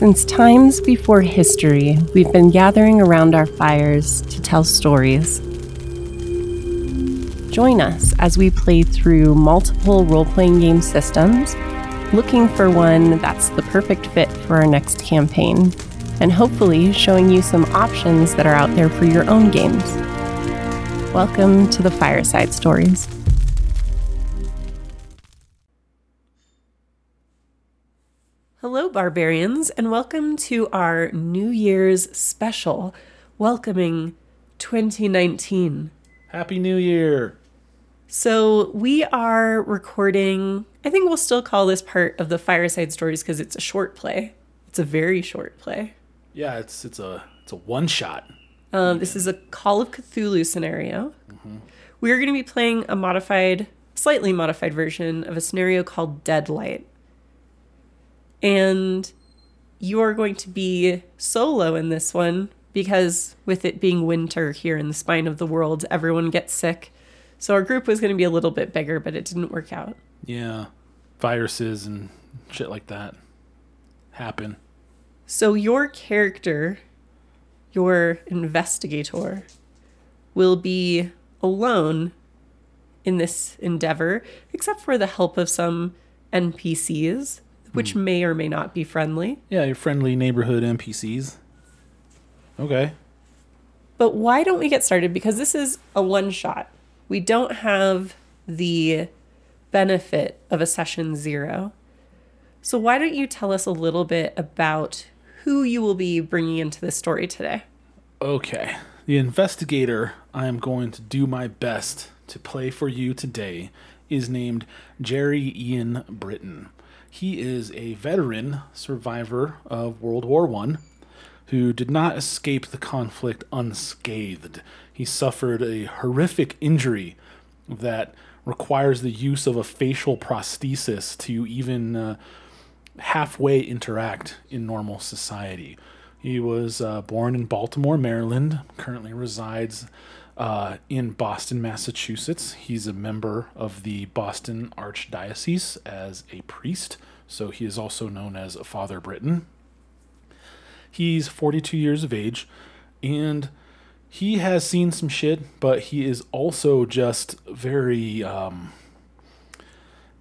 Since times before history, we've been gathering around our fires to tell stories. Join us as we play through multiple role playing game systems, looking for one that's the perfect fit for our next campaign, and hopefully showing you some options that are out there for your own games. Welcome to the Fireside Stories. Hello, barbarians, and welcome to our New Year's special, welcoming 2019. Happy New Year! So, we are recording, I think we'll still call this part of the Fireside Stories because it's a short play. It's a very short play. Yeah, it's it's a it's a one shot. Um, this is a Call of Cthulhu scenario. We are going to be playing a modified, slightly modified version of a scenario called Deadlight. And you are going to be solo in this one because, with it being winter here in the spine of the world, everyone gets sick. So our group was going to be a little bit bigger, but it didn't work out. Yeah, viruses and shit like that happen. So your character, your investigator, will be alone in this endeavor, except for the help of some NPCs, which hmm. may or may not be friendly. Yeah, your friendly neighborhood NPCs. Okay. But why don't we get started? Because this is a one shot. We don't have the benefit of a session zero. So why don't you tell us a little bit about who you will be bringing into this story today? Okay. The investigator I am going to do my best to play for you today is named Jerry Ian Britton. He is a veteran survivor of World War One who did not escape the conflict unscathed. He suffered a horrific injury that requires the use of a facial prosthesis to even uh, halfway interact in normal society. He was uh, born in Baltimore, Maryland, currently resides uh, in Boston, Massachusetts. He's a member of the Boston Archdiocese as a priest, so he is also known as Father Britton. He's 42 years of age, and he has seen some shit, but he is also just very um,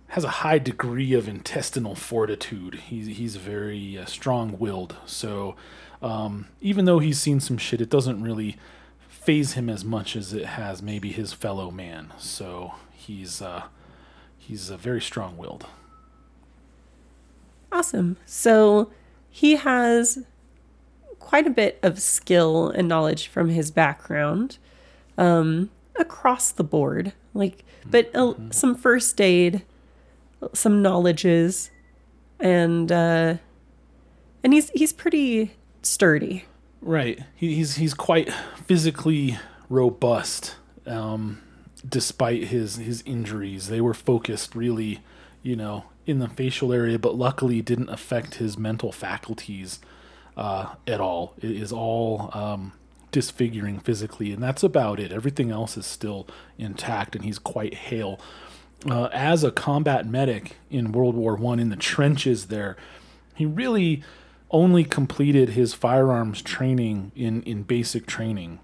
has a high degree of intestinal fortitude. He's he's very uh, strong-willed. So um, even though he's seen some shit, it doesn't really phase him as much as it has maybe his fellow man. So he's uh, he's uh, very strong-willed. Awesome. So he has quite a bit of skill and knowledge from his background um, across the board. Like, but uh, some first aid, some knowledges, and uh, and he's he's pretty sturdy. Right. He, he's he's quite physically robust, um, despite his his injuries. They were focused really, you know, in the facial area, but luckily didn't affect his mental faculties uh, at all. It is all um, disfiguring physically, and that's about it. Everything else is still intact, and he's quite hale. Uh, as a combat medic in World War One in the trenches, there, he really only completed his firearms training in, in basic training,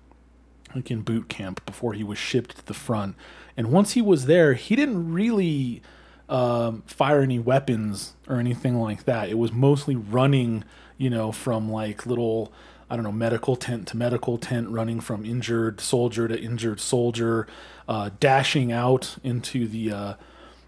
like in boot camp, before he was shipped to the front. And once he was there, he didn't really um, fire any weapons or anything like that. It was mostly running, you know, from like little, I don't know, medical tent to medical tent, running from injured soldier to injured soldier, uh, dashing out into the uh,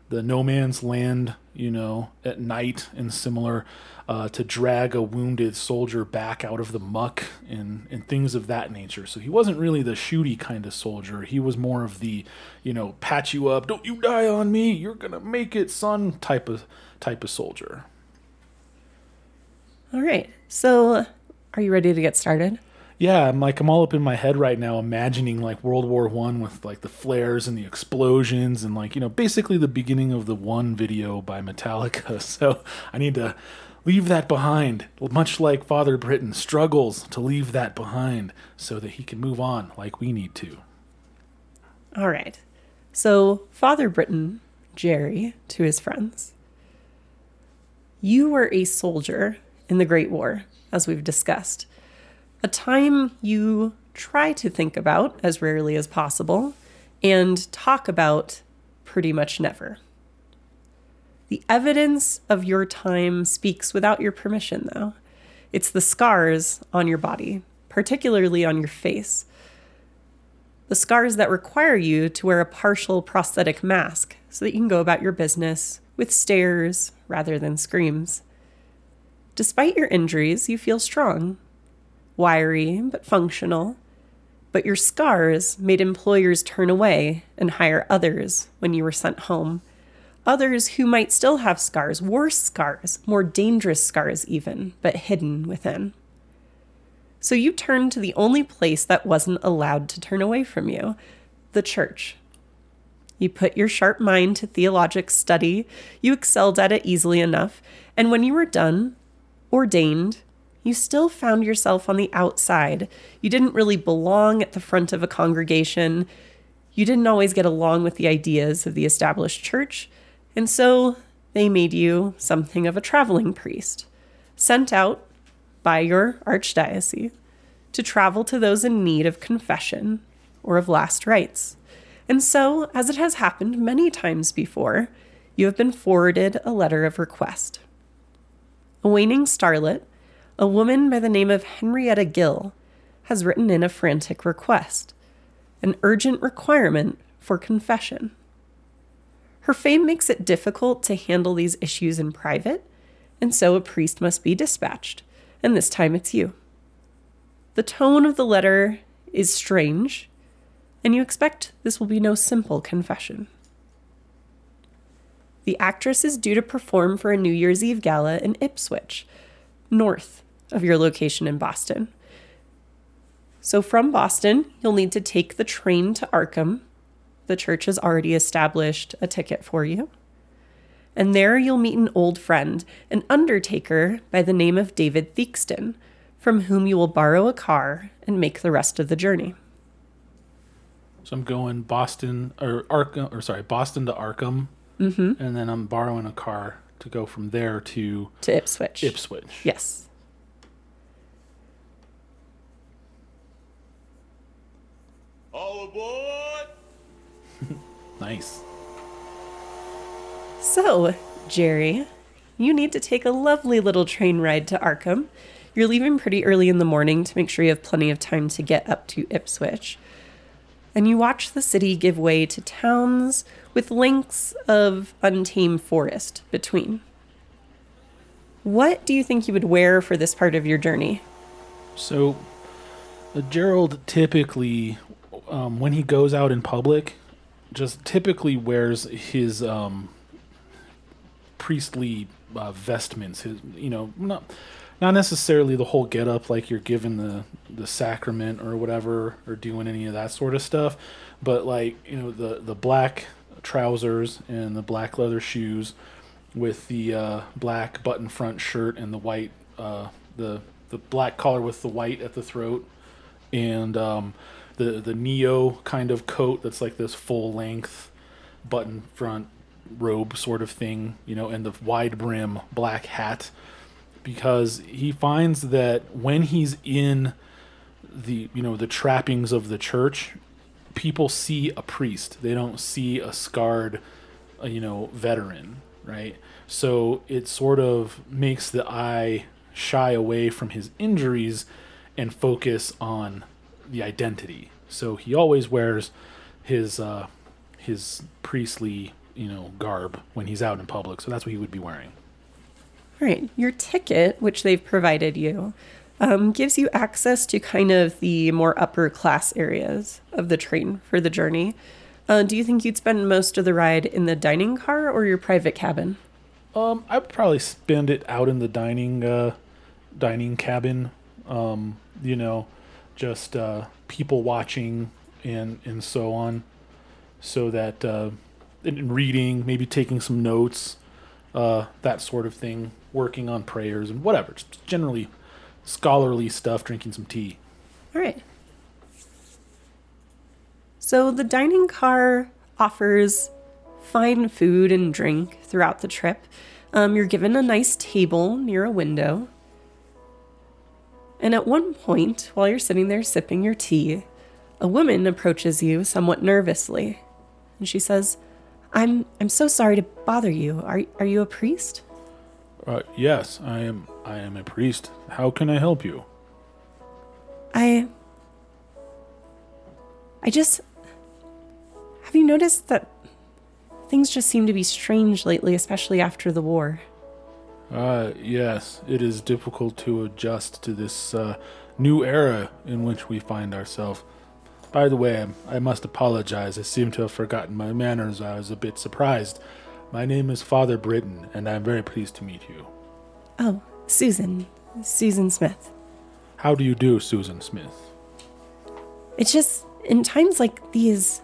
the no man's land, you know, at night and similar, uh, to drag a wounded soldier back out of the muck and, and things of that nature. So he wasn't really the shooty kind of soldier. He was more of the, you know, patch you up, don't you die on me, you're gonna make it, son, type of type of soldier. All right. So, are you ready to get started? Yeah, I'm like I'm all up in my head right now, imagining like World War One with like the flares and the explosions and like you know basically the beginning of the one video by Metallica. So I need to leave that behind, much like Father Britton struggles to leave that behind so that he can move on like we need to. All right. So, Father Britton, Jerry, to his friends, you were a soldier in the Great War, as we've discussed. A time you try to think about as rarely as possible and talk about pretty much never. The evidence of your time speaks without your permission, though. It's the scars on your body, particularly on your face. The scars that require you to wear a partial prosthetic mask so that you can go about your business with stares rather than screams. Despite your injuries, you feel strong, wiry but functional. But your scars made employers turn away and hire others when you were sent home. Others who might still have scars, worse scars, more dangerous scars, even, but hidden within. So you turned to the only place that wasn't allowed to turn away from you the church. You put your sharp mind to theologic study, you excelled at it easily enough, and when you were done, ordained, you still found yourself on the outside. You didn't really belong at the front of a congregation. You didn't always get along with the ideas of the established church, and so they made you something of a traveling priest, sent out by your archdiocese to travel to those in need of confession or of last rites. And so, as it has happened many times before, you have been forwarded a letter of request. A waning starlet, a woman by the name of Henrietta Gill, has written in a frantic request, an urgent requirement for confession. Her fame makes it difficult to handle these issues in private, and so a priest must be dispatched, and this time it's you. The tone of the letter is strange and you expect this will be no simple confession. The actress is due to perform for a New Year's Eve gala in Ipswich, north of your location in Boston. So, from Boston, you'll need to take the train to Arkham. The church has already established a ticket for you. And there you'll meet an old friend, an undertaker by the name of David Theakston, from whom you will borrow a car and make the rest of the journey. So I'm going Boston or Arkham, or sorry, Boston to Arkham, mm-hmm. and then I'm borrowing a car to go from there to to Ipswich. Ipswich. Yes. All aboard! nice. So, Jerry, you need to take a lovely little train ride to Arkham. You're leaving pretty early in the morning to make sure you have plenty of time to get up to Ipswich and you watch the city give way to towns with lengths of untamed forest between. What do you think you would wear for this part of your journey? So, uh, Gerald typically, um, when he goes out in public, just typically wears his um, priestly uh, vestments. His, you know, not not necessarily the whole get up like you're given the the sacrament or whatever or doing any of that sort of stuff but like you know the the black trousers and the black leather shoes with the uh, black button front shirt and the white uh, the the black collar with the white at the throat and um, the the neo kind of coat that's like this full length button front robe sort of thing you know and the wide brim black hat. Because he finds that when he's in the you know the trappings of the church people see a priest. They don't see a scarred uh, you know veteran right? So it sort of makes the eye shy away from his injuries and focus on the identity so he always wears his uh his priestly you know garb when he's out in public so that's what he would be wearing Right. Your ticket, which they've provided you, um, gives you access to kind of the more upper class areas of the train for the journey. Uh, do you think you'd spend most of the ride in the dining car or your private cabin? Um, I'd probably spend it out in the dining uh, dining cabin. Um, you know, just uh, people watching and and so on, so that uh, reading, maybe taking some notes, uh, that sort of thing working on prayers and whatever. Just generally scholarly stuff, drinking some tea. All right. So the dining car offers fine food and drink throughout the trip. Um, you're given a nice table near a window. And at one point, while you're sitting there sipping your tea, a woman approaches you somewhat nervously. And she says, I'm I'm so sorry to bother you. Are are you a priest? Uh, yes, I am. I am a priest. How can I help you? I I just have you noticed that things just seem to be strange lately, especially after the war? Uh, yes, it is difficult to adjust to this uh, new era in which we find ourselves. By the way, I must apologize. I seem to have forgotten my manners. I was a bit surprised. My name is Father Britton, and I'm very pleased to meet you. Oh, Susan. Susan Smith. How do you do, Susan Smith? It's just in times like these,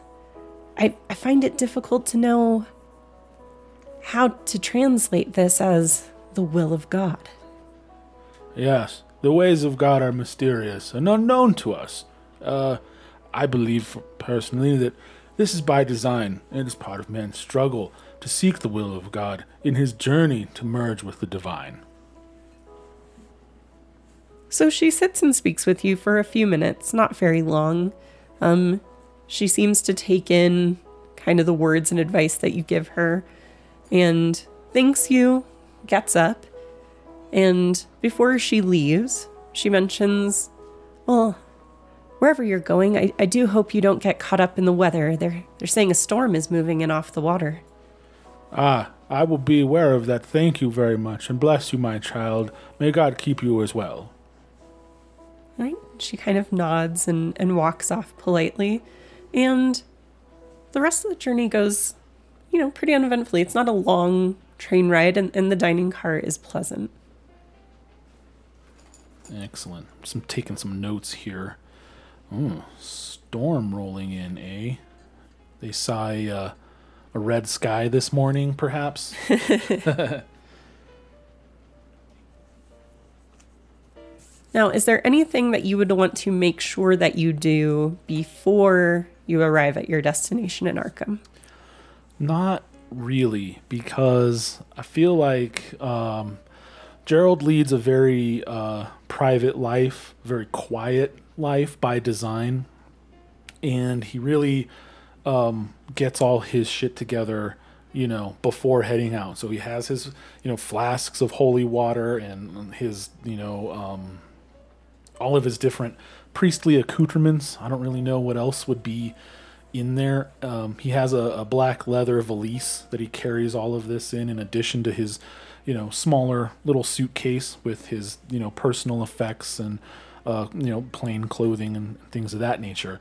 I, I find it difficult to know how to translate this as the will of God. Yes, the ways of God are mysterious and unknown to us. Uh, I believe personally that this is by design and is part of man's struggle to seek the will of God in his journey to merge with the divine. So she sits and speaks with you for a few minutes, not very long. Um, she seems to take in kind of the words and advice that you give her and thanks you, gets up, and before she leaves, she mentions, Well, wherever you're going, I, I do hope you don't get caught up in the weather. They're, they're saying a storm is moving in off the water. Ah, I will be aware of that. Thank you very much, and bless you, my child. May God keep you as well. Right? She kind of nods and, and walks off politely. And the rest of the journey goes, you know, pretty uneventfully. It's not a long train ride, and, and the dining car is pleasant. Excellent. Some taking some notes here. Ooh, storm rolling in, eh? They saw a, uh, a red sky this morning, perhaps. Now, is there anything that you would want to make sure that you do before you arrive at your destination in Arkham? Not really, because I feel like um, Gerald leads a very uh, private life, very quiet life by design, and he really um, gets all his shit together, you know, before heading out. So he has his, you know, flasks of holy water and his, you know, um, all of his different priestly accoutrements. I don't really know what else would be in there. Um, he has a, a, black leather valise that he carries all of this in, in addition to his, you know, smaller little suitcase with his, you know, personal effects and, uh, you know, plain clothing and things of that nature.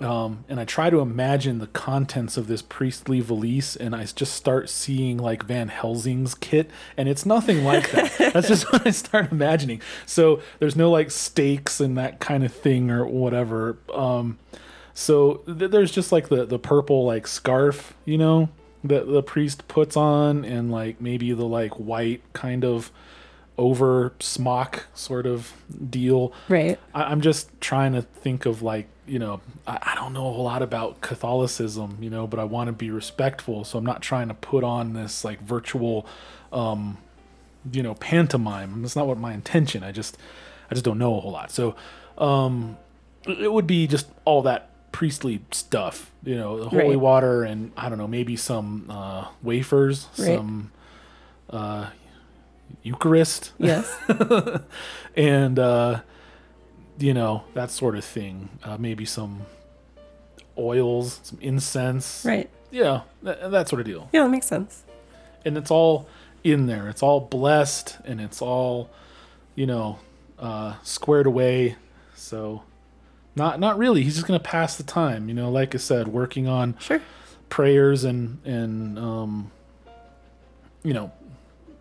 Um, and I try to imagine the contents of this priestly valise, and I just start seeing like Van Helsing's kit, and it's nothing like that. That's just what I start imagining. So there's no like stakes and that kind of thing or whatever. Um, so th- there's just like the the purple like scarf, you know, that the priest puts on, and like maybe the like white kind of over smock sort of deal. Right. I, am just trying to think of like you know I, I, don't know a whole lot about Catholicism, you know, but I want to be respectful, so I'm not trying to put on this like virtual, um, you know, pantomime. That's not what my intention. I just I just don't know a whole lot. So um, it would be just all that priestly stuff, you know, the holy right. water and I don't know, maybe some uh, wafers, right. some uh, Eucharist. Yes. and, uh, you know, that sort of thing. Uh, maybe some oils, some incense. Right. Yeah, that, that sort of deal. Yeah, that makes sense. And it's all in there. It's all blessed and it's all, you know, uh, squared away. So, not not really. He's just gonna pass the time. You know, like I said, working on sure. prayers and and um, you know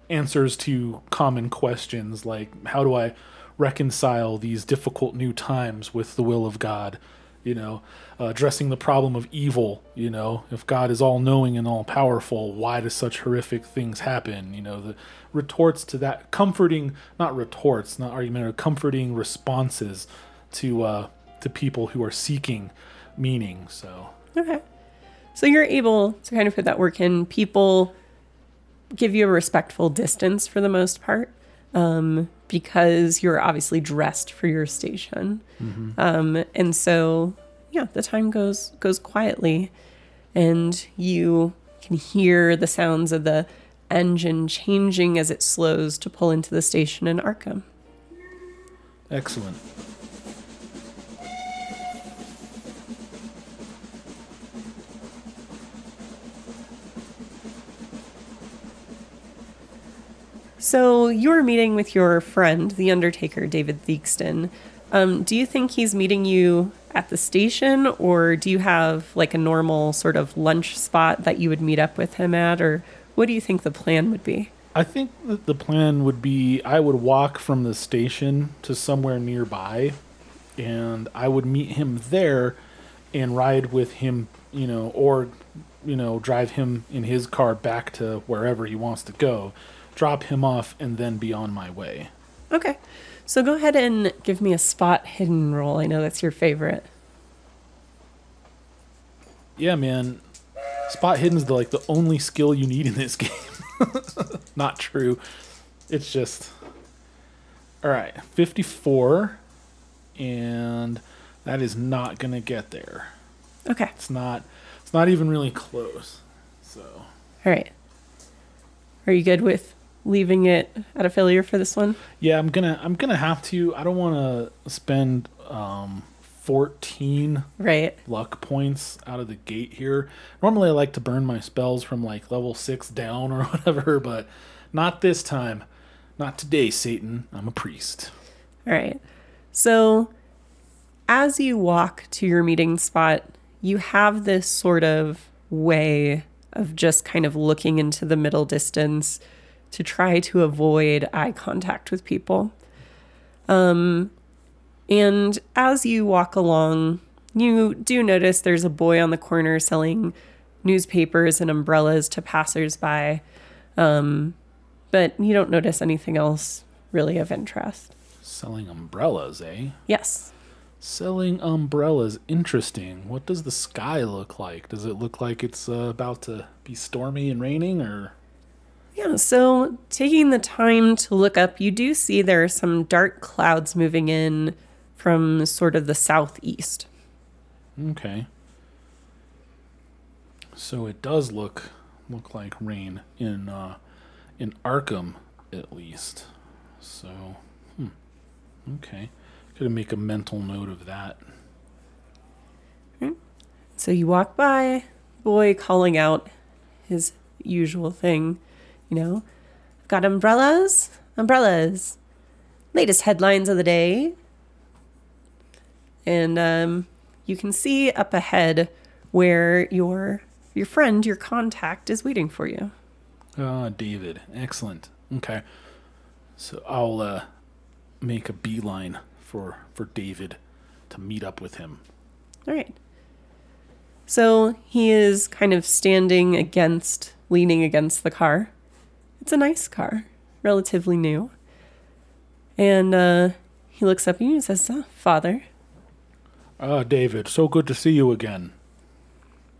answers to common questions like how do I reconcile these difficult new times with the will of God? You know, uh, addressing the problem of evil. You know, if God is all knowing and all powerful, why do such horrific things happen? You know, the retorts to that, comforting, not retorts, not argumentative, comforting responses to uh, to people who are seeking meaning. So okay, so you're able to kind of put that work in. People give you a respectful distance for the most part. um, because you're obviously dressed for your station. Um, and so, yeah, the time goes goes quietly, and you can hear the sounds of the engine changing as it slows to pull into the station in Arkham. Excellent. So you're meeting with your friend, the Undertaker, David Theakston. Um, do you think he's meeting you at the station, or do you have like a normal sort of lunch spot that you would meet up with him at, or what do you think the plan would be? I think that the plan would be I would walk from the station to somewhere nearby and I would meet him there and ride with him, you know, or you know, drive him in his car back to wherever he wants to go, drop him off and then be on my way. Okay, so go ahead and give me a spot hidden roll. I know that's your favorite. Yeah, man. Spot hidden's the like the only skill you need in this game. Not true. It's just all right. Fifty-four, and that is not gonna get there. Okay, It's not. It's not even really close. So all right. Are you good with leaving it at a failure for this one? yeah, I'm gonna. I'm gonna have to. I don't want to spend um, fourteen Right. luck points out of the gate here. Normally, I like to burn my spells from like level six down or whatever, but not this time. Not today, Satan. I'm a priest. All right. So, as you walk to your meeting spot, you have this sort of way of just kind of looking into the middle distance to try to avoid eye contact with people. Um, and as you walk along, you do notice there's a boy on the corner selling newspapers and umbrellas to passersby. Um, but you don't notice anything else really of interest. Selling umbrellas, eh? Yes. Selling umbrellas. Interesting. What does the sky look like? Does it look like it's uh, about to be stormy and raining, or Yeah, so taking the time to look up, you do see there are some dark clouds moving in from sort of the southeast. okay? So it does look look like rain in uh, in Arkham, at least. So, hmm. okay. Gotta make a mental note of that. So you walk by, boy calling out his usual thing, you know, got umbrellas, umbrellas, latest headlines of the day. And um, you can see up ahead where your your friend, your contact, is waiting for you. Ah, David. Excellent. Okay. So I'll uh, make a beeline for for David to meet up with him. All right. So he is kind of standing against, leaning against the car. It's a nice car, relatively new. And uh, he looks up at you and says, "Ah, Father, Ah, David. So good to see you again.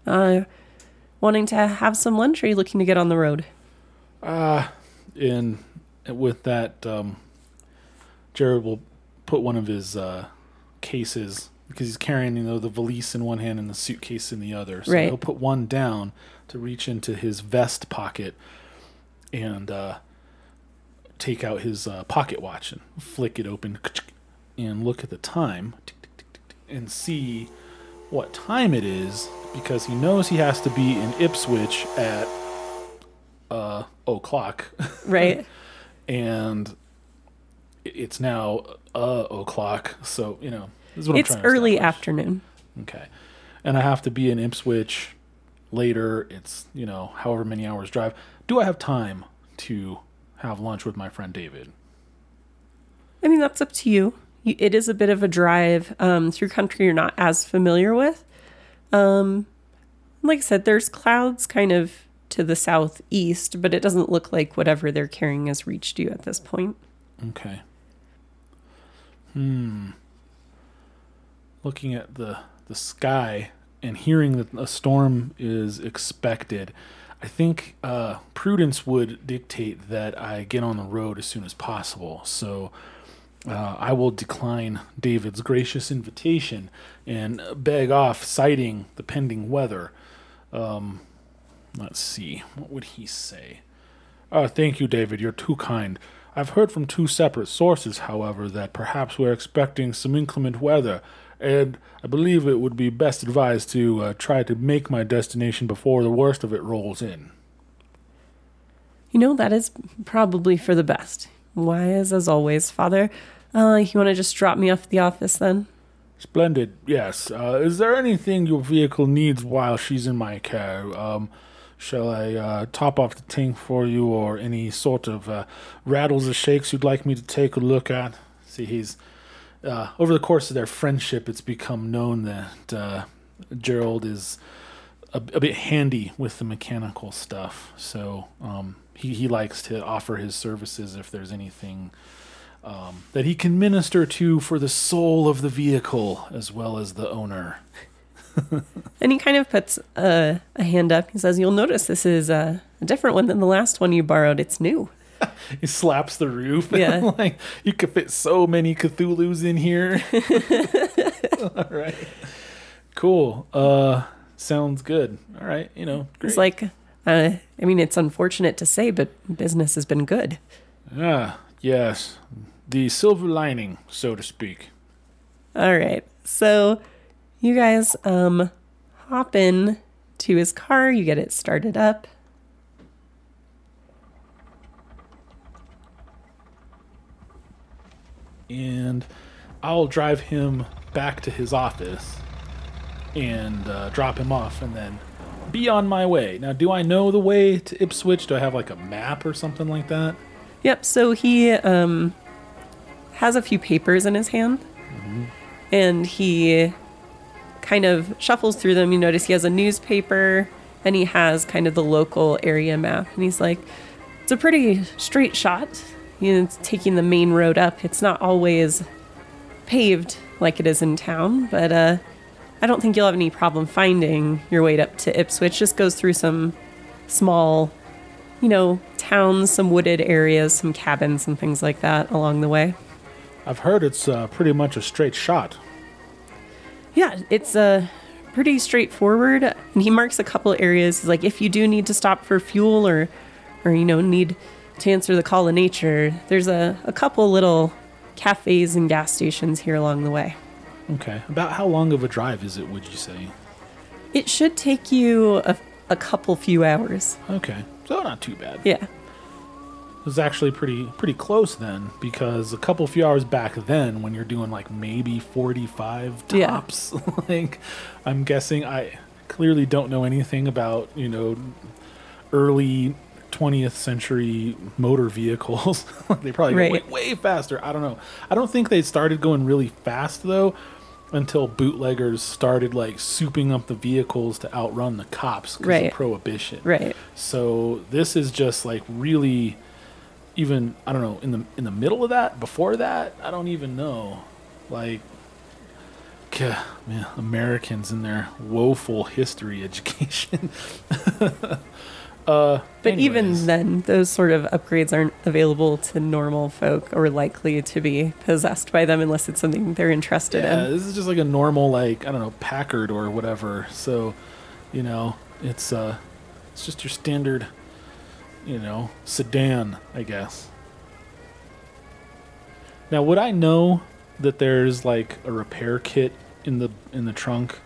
uh, wanting to have some lunch or are you looking to get on the road? Ah, and with that, um, Jared will put one of his uh, cases because he's carrying, you know, the valise in one hand and the suitcase in the other. So Right. he'll put one down to reach into his vest pocket and uh, take out his uh, pocket watch and flick it open and look at the time and see what time it is because he knows he has to be in Ipswich at uh o'clock. Right? and it's now uh o'clock. So you know this is what it's I'm trying to early afternoon. okay. And i have to be in ipswich later. It's you know however many hours drive do i have time to have lunch with my friend david I mean, that's up to you. it is a bit of a drive um, through country you're not as familiar with. Um, like I said, there's clouds kind of to the southeast, but it doesn't look like whatever they're carrying has reached you at this point. Okay. Hmm. Looking at the the sky and hearing that a storm is expected, I think uh, prudence would dictate that I get on the road as soon as possible. So uh, I will decline David's gracious invitation and beg off, citing the pending weather. Um, let's see, what would he say? Uh, thank you, David. You're too kind. I've heard from two separate sources, however, that perhaps we're expecting some inclement weather, and I believe it would be best advised to uh, try to make my destination before the worst of it rolls in. You know, that is probably for the best. Wise as always, Father. Uh, you want to just drop me off at the office then? Splendid, yes. Uh, is there anything your vehicle needs while she's in my care? Um, shall I uh, top off the tank for you, or any sort of uh, rattles or shakes you'd like me to take a look at? See, he's uh, over the course of their friendship, it's become known that uh, Gerald is a, a bit handy with the mechanical stuff. So um, he he likes to offer his services if there's anything um, that he can minister to for the soul of the vehicle as well as the owner. And he kind of puts a, a hand up. He says, You'll notice this is uh, a different one than the last one you borrowed. It's new. He slaps the roof. Yeah. like you could fit so many Cthulhu's in here. All right. Cool. Uh sounds good. All right, you know. Great. It's like, uh, I mean, it's unfortunate to say, but business has been good. Ah, yes. The silver lining, so to speak. All right. So you guys um hop in to his car, you get it started up. And I'll drive him back to his office and uh, drop him off, and then be on my way. Now, do I know the way to Ipswich? Do I have like a map or something like that? Yep, so he um has a few papers in his hand. And he kind of shuffles through them. You notice he has a newspaper and he has kind of the local area map. And he's like, it's a pretty straight shot. You know, taking the main road up. It's not always paved like it is in town, but uh, I don't think you'll have any problem finding your way up to Ipswich. Just goes through some small, you know, towns, some wooded areas, some cabins, and things like that along the way. I've heard it's uh, pretty much a straight shot. Yeah, it's uh, pretty straightforward. And he marks a couple areas like if you do need to stop for fuel or, or you know, need to answer the call of nature, there's a, a couple little cafes and gas stations here along the way. Okay. About how long of a drive is it, would you say? It should take you a, a couple few hours. Okay. So not too bad. Yeah. It was actually pretty pretty close then because a couple few hours back then when you're doing like maybe 45 Yeah. tops like I'm guessing I clearly don't know anything about, you know, early 20th century motor vehicles. they probably go way, way faster. I don't know. I don't think they started going really fast though until bootleggers started like souping up the vehicles to outrun the cops because Right. of prohibition. Right. So this is just like really even I don't know in the in the middle of that before that I don't even know like yeah, man Americans in their woeful history education. uh But even then, those sort of upgrades aren't available to normal folk or likely to be possessed by them unless it's something they're interested yeah, in. this is just like a normal like I don't know Packard or whatever. So, you know, it's uh it's just your standard you know, sedan, I guess. Now, would I know that there's like a repair kit in the in the trunk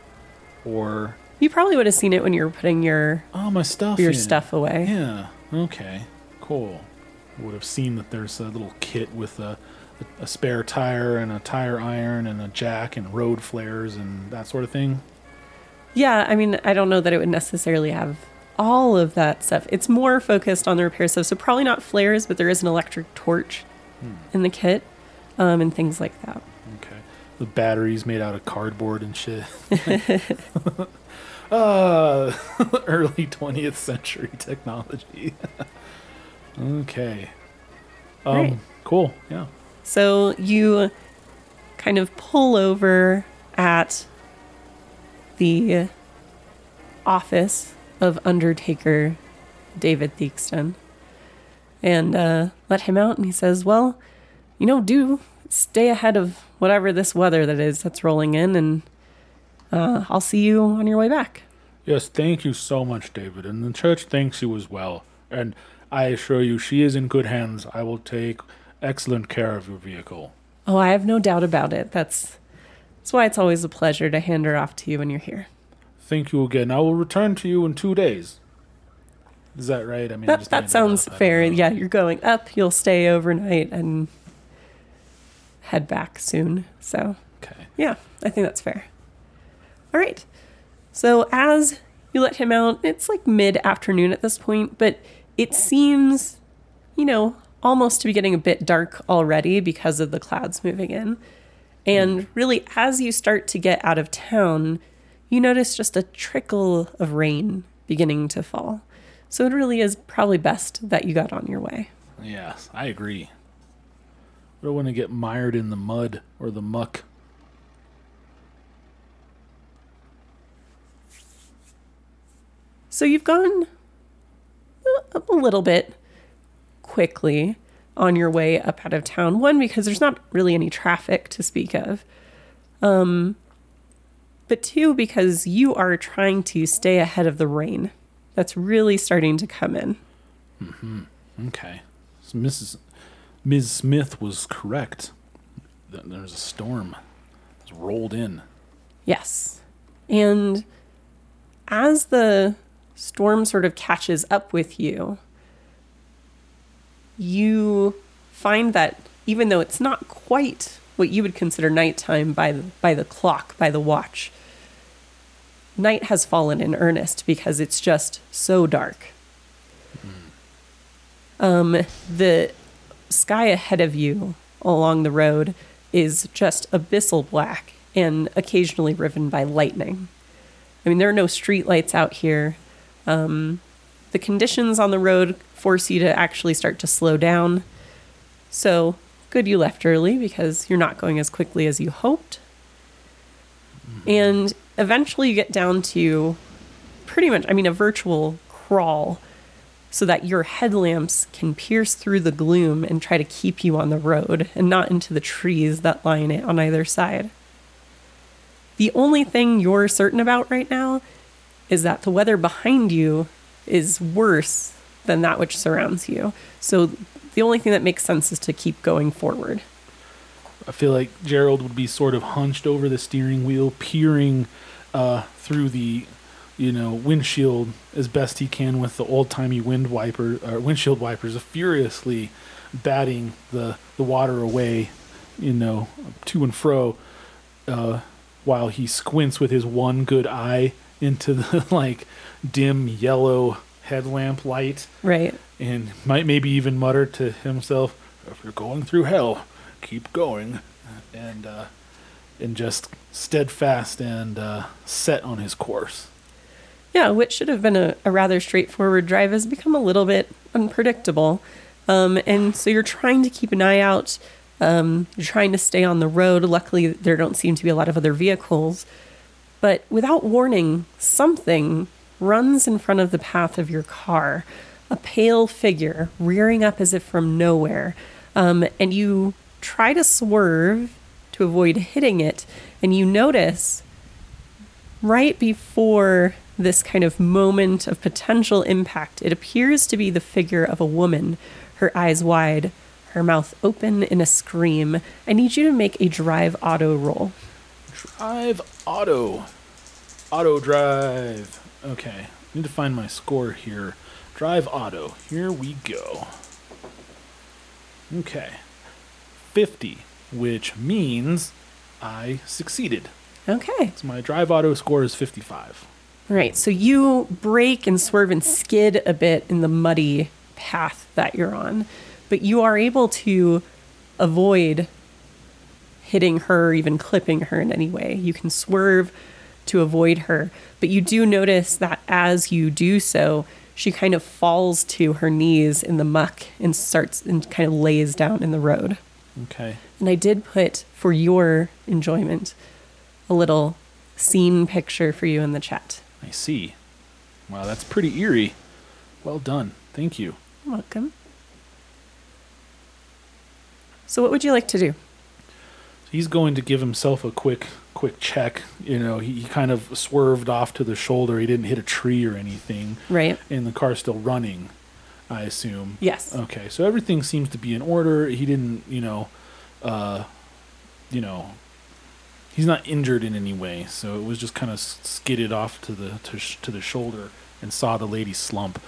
or You probably would have seen it when you were putting your oh, my stuff your in? stuff away. Yeah. Okay. Cool. Would have seen that there's a little kit with a, a spare tire and a tire iron and a jack and road flares and that sort of thing. Yeah, I mean, I don't know that it would necessarily have all of that stuff. It's more focused on the repair stuff. So probably not flares, but there is an electric torch in the kit um, and things like that. Okay. The batteries made out of cardboard and shit. uh, early 20th century technology. okay. Um, Right. Cool. Yeah. So you kind of pull over at the office of Undertaker David Theakston, and uh, let him out. And he says, "Well, you know, do stay ahead of whatever this weather that is that's rolling in, and uh, I'll see you on your way back." Yes, thank you so much, David. And the church thanks you as well. And I assure you, she is in good hands. I will take excellent care of your vehicle. Oh, I have no doubt about it. That's that's why it's always a pleasure to hand her off to you when you're here. Thank you again. I will return to you in two days. Is that right? I mean, That just that sounds. Fair. Yeah, you're going up. You'll stay overnight and head back soon. So Okay. Yeah, I think that's fair. All right. So as you let him out, it's like mid afternoon at this point, but it seems, you know, almost to be getting a bit dark already because of the clouds moving in. And mm. really, as you start to get out of town, you notice just a trickle of rain beginning to fall. So it really is probably best that you got on your way. Yes, I agree. I don't want to get mired in the mud or the muck. So you've gone a- a little bit quickly on your way up out of town. One, because there's not really any traffic to speak of. Um, but two, because you are trying to stay ahead of the rain that's really starting to come in. Hmm. Okay. So Mrs. Ms. Smith was correct. Th- There's a storm. It's rolled in. Yes. And as the storm sort of catches up with you, you find that even though it's not quite what you would consider nighttime by the, by the clock, by the watch, night has fallen in earnest because it's just so dark. Um, the sky ahead of you along the road is just abyssal black and occasionally riven by lightning. I mean, there are no street lights out here. Um, the conditions on the road force you to actually start to slow down. So, good you left early because you're not going as quickly as you hoped. And eventually you get down to pretty much, I mean, a virtual crawl so that your headlamps can pierce through the gloom and try to keep you on the road and not into the trees that line it on either side. The only thing you're certain about right now is that the weather behind you is worse than that which surrounds you. So the only thing that makes sense is to keep going forward. I feel like Gerald would be sort of hunched over the steering wheel, peering uh, through the, you know, windshield as best he can with the old timey wind wiper or windshield wipers, furiously batting the the water away, you know, to and fro, uh, while he squints with his one good eye into the like dim yellow headlamp light Right. and might maybe even mutter to himself, "If you're going through hell, keep going," and uh, and just steadfast and uh, set on his course. Yeah, which should have been a, a rather straightforward drive has become a little bit unpredictable. Um, and so you're trying to keep an eye out. Um, you're trying to stay on the road. Luckily, there don't seem to be a lot of other vehicles. But without warning, something runs in front of the path of your car. A pale figure rearing up as if from nowhere. Um, and you try to swerve to avoid hitting it. And you notice right before this kind of moment of potential impact, it appears to be the figure of a woman, her eyes wide, her mouth open in a scream. I need you to make a drive auto roll. Drive auto, auto drive. Okay, need to find my score here. Drive auto. Here we go. Okay, fifty, which means I succeeded. Okay. So my drive auto score is fifty-five. All right. So you brake and swerve and skid a bit in the muddy path that you're on, but you are able to avoid hitting her or even clipping her in any way. You can swerve to avoid her, but you do notice that as you do so, she kind of falls to her knees in the muck and starts and kind of lays down in the road. Okay. And I did put for your enjoyment a little scene picture for you in the chat. I see. Wow, that's pretty eerie. Well done. Thank you. You're welcome. So, what would you like to do? He's going to give himself a quick quick check. You know, he, he kind of swerved off to the shoulder. He didn't hit a tree or anything, Right? and the car's still running. I assume. Yes. Okay, so everything seems to be in order. He didn't, you know, uh, you know, he's not injured in any way. So it was just kind of skidded off to the to, sh- to the shoulder and saw the lady slump.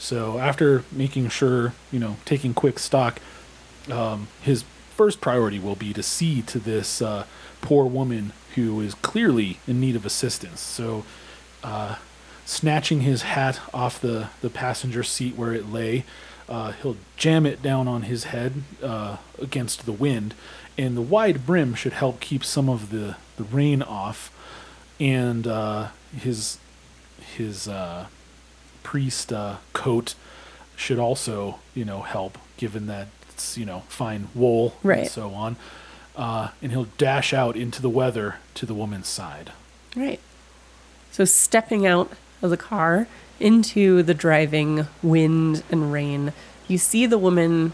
So after making sure, you know, taking quick stock, um, his first priority will be to see to this uh, poor woman who is clearly in need of assistance. So, uh, snatching his hat off the, the passenger seat where it lay, uh, he'll jam it down on his head uh, against the wind, and the wide brim should help keep some of the, the rain off. And uh, his his uh, priest coat should also, you know, help, given that you know, fine wool and so on. Uh, and he'll dash out into the weather to the woman's side. Right. So, stepping out of the car into the driving wind and rain, you see the woman.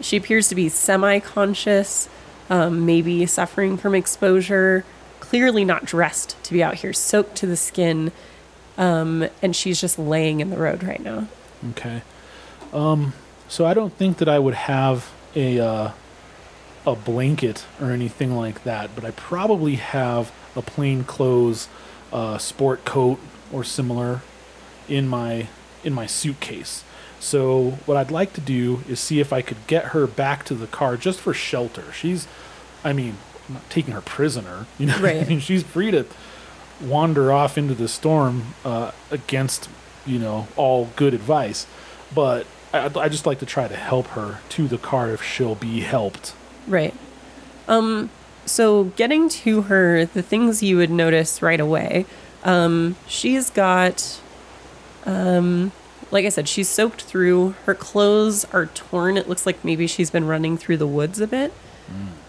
She appears to be semi conscious, um, maybe suffering from exposure, clearly not dressed to be out here, soaked to the skin. Um, and she's just laying in the road right now. Okay. Um, so I don't think that I would have a uh, a blanket or anything like that, but I probably have a plain clothes uh, sport coat or similar in my in my suitcase. So what I'd like to do is see if I could get her back to the car just for shelter. She's, I mean, I'm not taking her prisoner. You know, Right. I mean, she's free to wander off into the storm uh, against, you know, all good advice. But I, I just like to try to help her to the car if she'll be helped. Right. Um, so getting to her, the things you would notice right away, um, she's got, um, like I said, she's soaked through. Her clothes are torn. It looks like maybe she's been running through the woods a bit.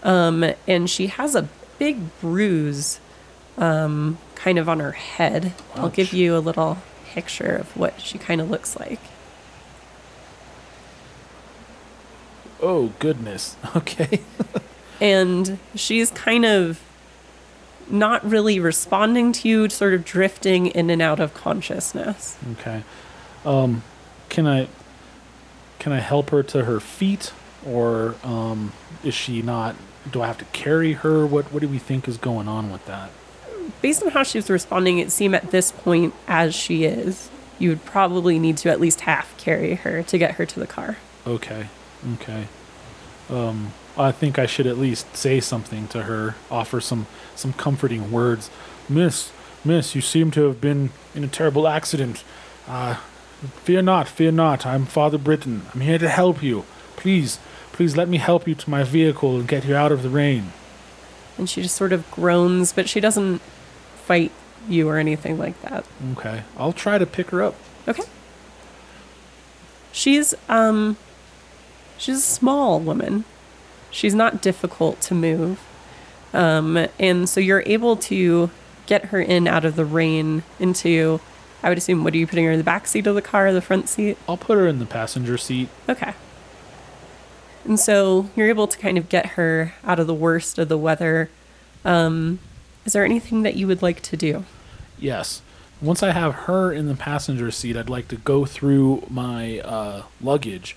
Um, and she has a big bruise, um, kind of on her head. I'll give you a little picture of what she kind of looks like. Oh goodness. Okay. and she's kind of not really responding to you, sort of drifting in and out of consciousness. okay. Um, can I can I help her to her feet, or um, is she not? Do I have to carry her? What What do we think is going on with that? Based on how she was responding, it seemed at this point, as she is, you would probably need to at least half carry her to get her to the car. Okay. Okay. Um, I think I should at least say something to her, offer some some comforting words. Miss, Miss, you seem to have been in a terrible accident. Uh, fear not, fear not. I'm Father Britton. I'm here to help you. Please, please let me help you to my vehicle and get you out of the rain. And she just sort of groans, but she doesn't fight you or anything like that. Okay. I'll try to pick her up. Okay. She's um she's a small woman. She's not difficult to move. Um and so you're able to get her in out of the rain into I would assume what are you putting her in the back seat of the car or the front seat? I'll put her in the passenger seat. Okay. And so you're able to kind of get her out of the worst of the weather. Um is there anything that you would like to do? Yes. Once I have her in the passenger seat, I'd like to go through my uh, luggage.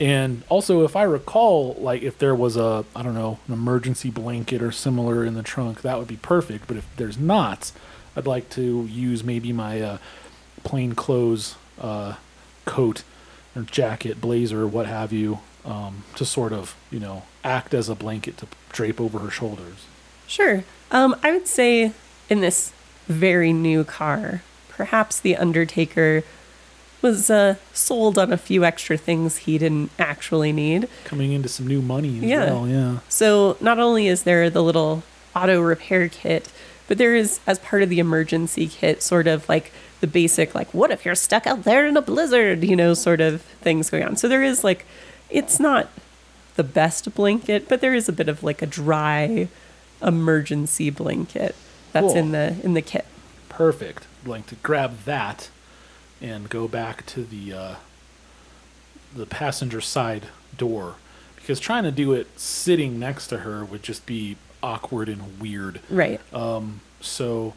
And also, if I recall, like if there was a, I don't know, an emergency blanket or similar in the trunk, that would be perfect. But if there's not, I'd like to use maybe my uh, plain clothes uh, coat or jacket, blazer, what have you, um, to sort of, you know, act as a blanket to drape over her shoulders. Sure. Um, I would say in this very new car, perhaps the Undertaker was uh, sold on a few extra things he didn't actually need. Coming into some new money as Yeah. well, yeah. So not only is there the little auto repair kit, but there is, as part of the emergency kit, sort of like the basic, like, what if you're stuck out there in a blizzard, you know, sort of things going on. So there is like, it's not the best blanket, but there is a bit of like a dry emergency blanket that's Cool. in the in the kit. Perfect. Like to grab that and go back to the uh, the passenger side door because trying to do it sitting next to her would just be awkward and weird. Right. Um, So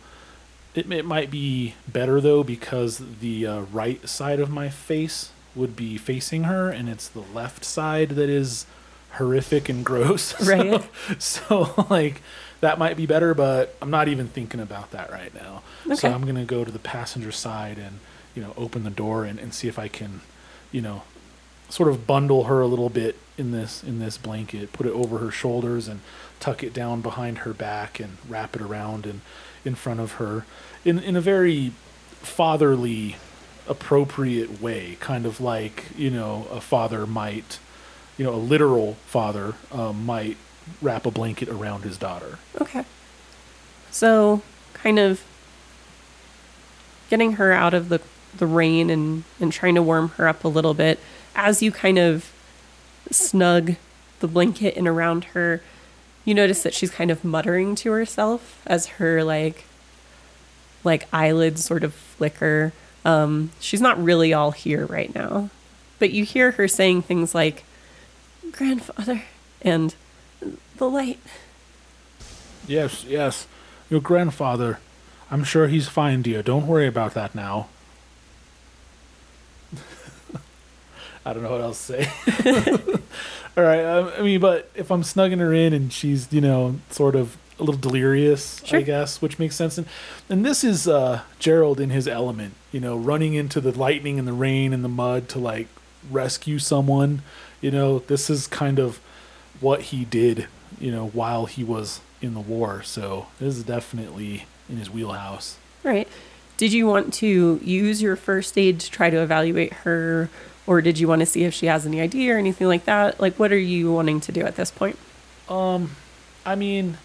it, it might be better though because the uh, right side of my face would be facing her, and it's the left side that is horrific and gross. Right. So, so, like that might be better, but I'm not even thinking about that right now. Okay. So I'm gonna go to the passenger side and you know open the door and, and see if I can, you know, sort of bundle her a little bit in this in this blanket, put it over her shoulders and tuck it down behind her back and wrap it around and in front of her in in a very fatherly appropriate way, kind of like, you know, a father might you know, a literal father um, might wrap a blanket around his daughter. Okay. So, kind of getting her out of the, the rain and, and trying to warm her up a little bit. As you kind of snug the blanket in around her, you notice that she's kind of muttering to herself as her like like eyelids sort of flicker. Um, she's not really all here right now. But you hear her saying things like grandfather and the light. Yes, yes. Your grandfather. I'm sure he's fine, dear. Don't worry about that now. I don't know what else to say. All right. Um, I mean, but if I'm snugging her in and she's, you know, sort of a little delirious, Sure. I guess, which makes sense. And, and this is uh, Gerald in his element, you know, running into the lightning and the rain and the mud to like rescue someone. You know, this is kind of what he did, you know, while he was in the war. So this is definitely in his wheelhouse. Right. Did you want to use your first aid to try to evaluate her, or did you want to see if she has any idea or anything like that? Like, what are you wanting to do at this point? I mean,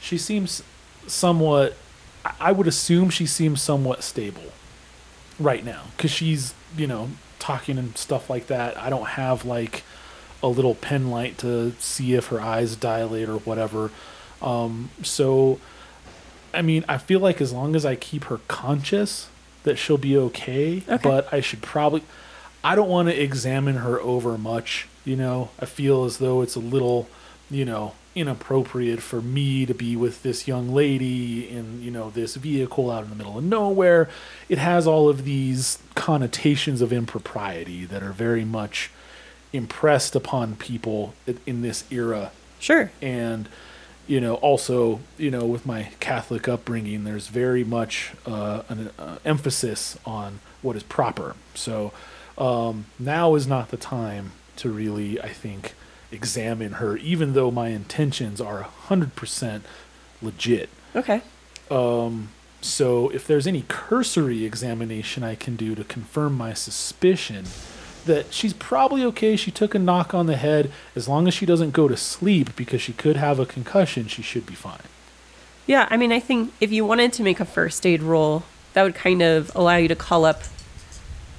she seems somewhat. I- I would assume she seems somewhat stable right now because she's, you know, talking and stuff like that. I don't have like a little pen light to see if her eyes dilate or whatever. Um, so, I mean, I feel like as long as I keep her conscious, that she'll be okay. Okay. But I should probably. I don't want to examine her over much. You know, I feel as though it's a little, you know, inappropriate for me to be with this young lady in, you know, this vehicle out in the middle of nowhere. It has all of these connotations of impropriety that are very much impressed upon people in this era Sure. and you know also you know with my catholic upbringing there's very much uh, an uh, emphasis on what is proper so um, now is not the time to really i think examine her even though my intentions are 100% legit Okay. so if there's any cursory examination I can do to confirm my suspicion that she's probably okay, she took a knock on the head, as long as she doesn't go to sleep because she could have a concussion, she should be fine. Yeah, I mean, I think if you wanted to make a first aid roll, that would kind of allow you to call up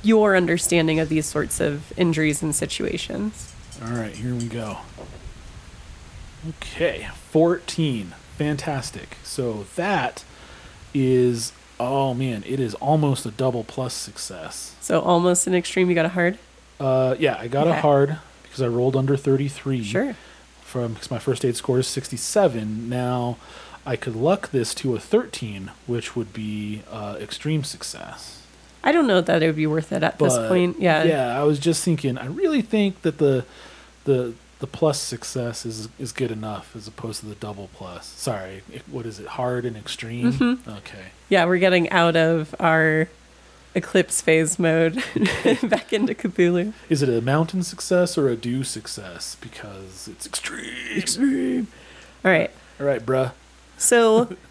your understanding of these sorts of injuries and situations. All right, here we go. Okay, 14. Fantastic. So that is, oh man, it is almost a double plus success. So almost an extreme, you got a hard? Uh, yeah, I got a hard because I rolled under 33. Sure. from because my first aid score is 67. Now I could luck this to a 13, which would be uh, extreme success. I don't know that it would be worth it at this point. Yeah. yeah. I was just thinking. I really think that the the the plus success is is good enough as opposed to the double plus. Sorry, what is it? Hard and extreme. Mm-hmm. Okay. Yeah, we're getting out of our eclipse phase mode back into Cthulhu. Is it a mountain success or a dew success? Because it's extreme. Extreme. All right. All right, bruh. So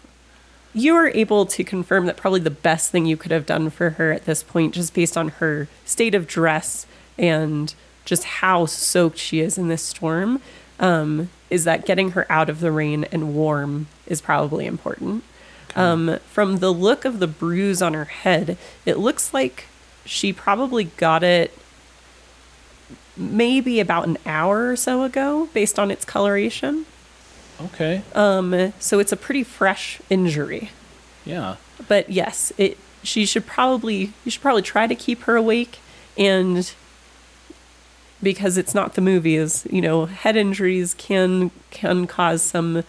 you are able to confirm that probably the best thing you could have done for her at this point, just based on her state of dress and just how soaked she is in this storm, um, is that getting her out of the rain and warm is probably important. Um, from the look of the bruise on her head, it looks like she probably got it maybe about an hour or so ago, based on its coloration. Okay. Um, so it's a pretty fresh injury. yeah. But yes, it she should probably you should probably try to keep her awake and because it's not the movies, you know, head injuries can can cause some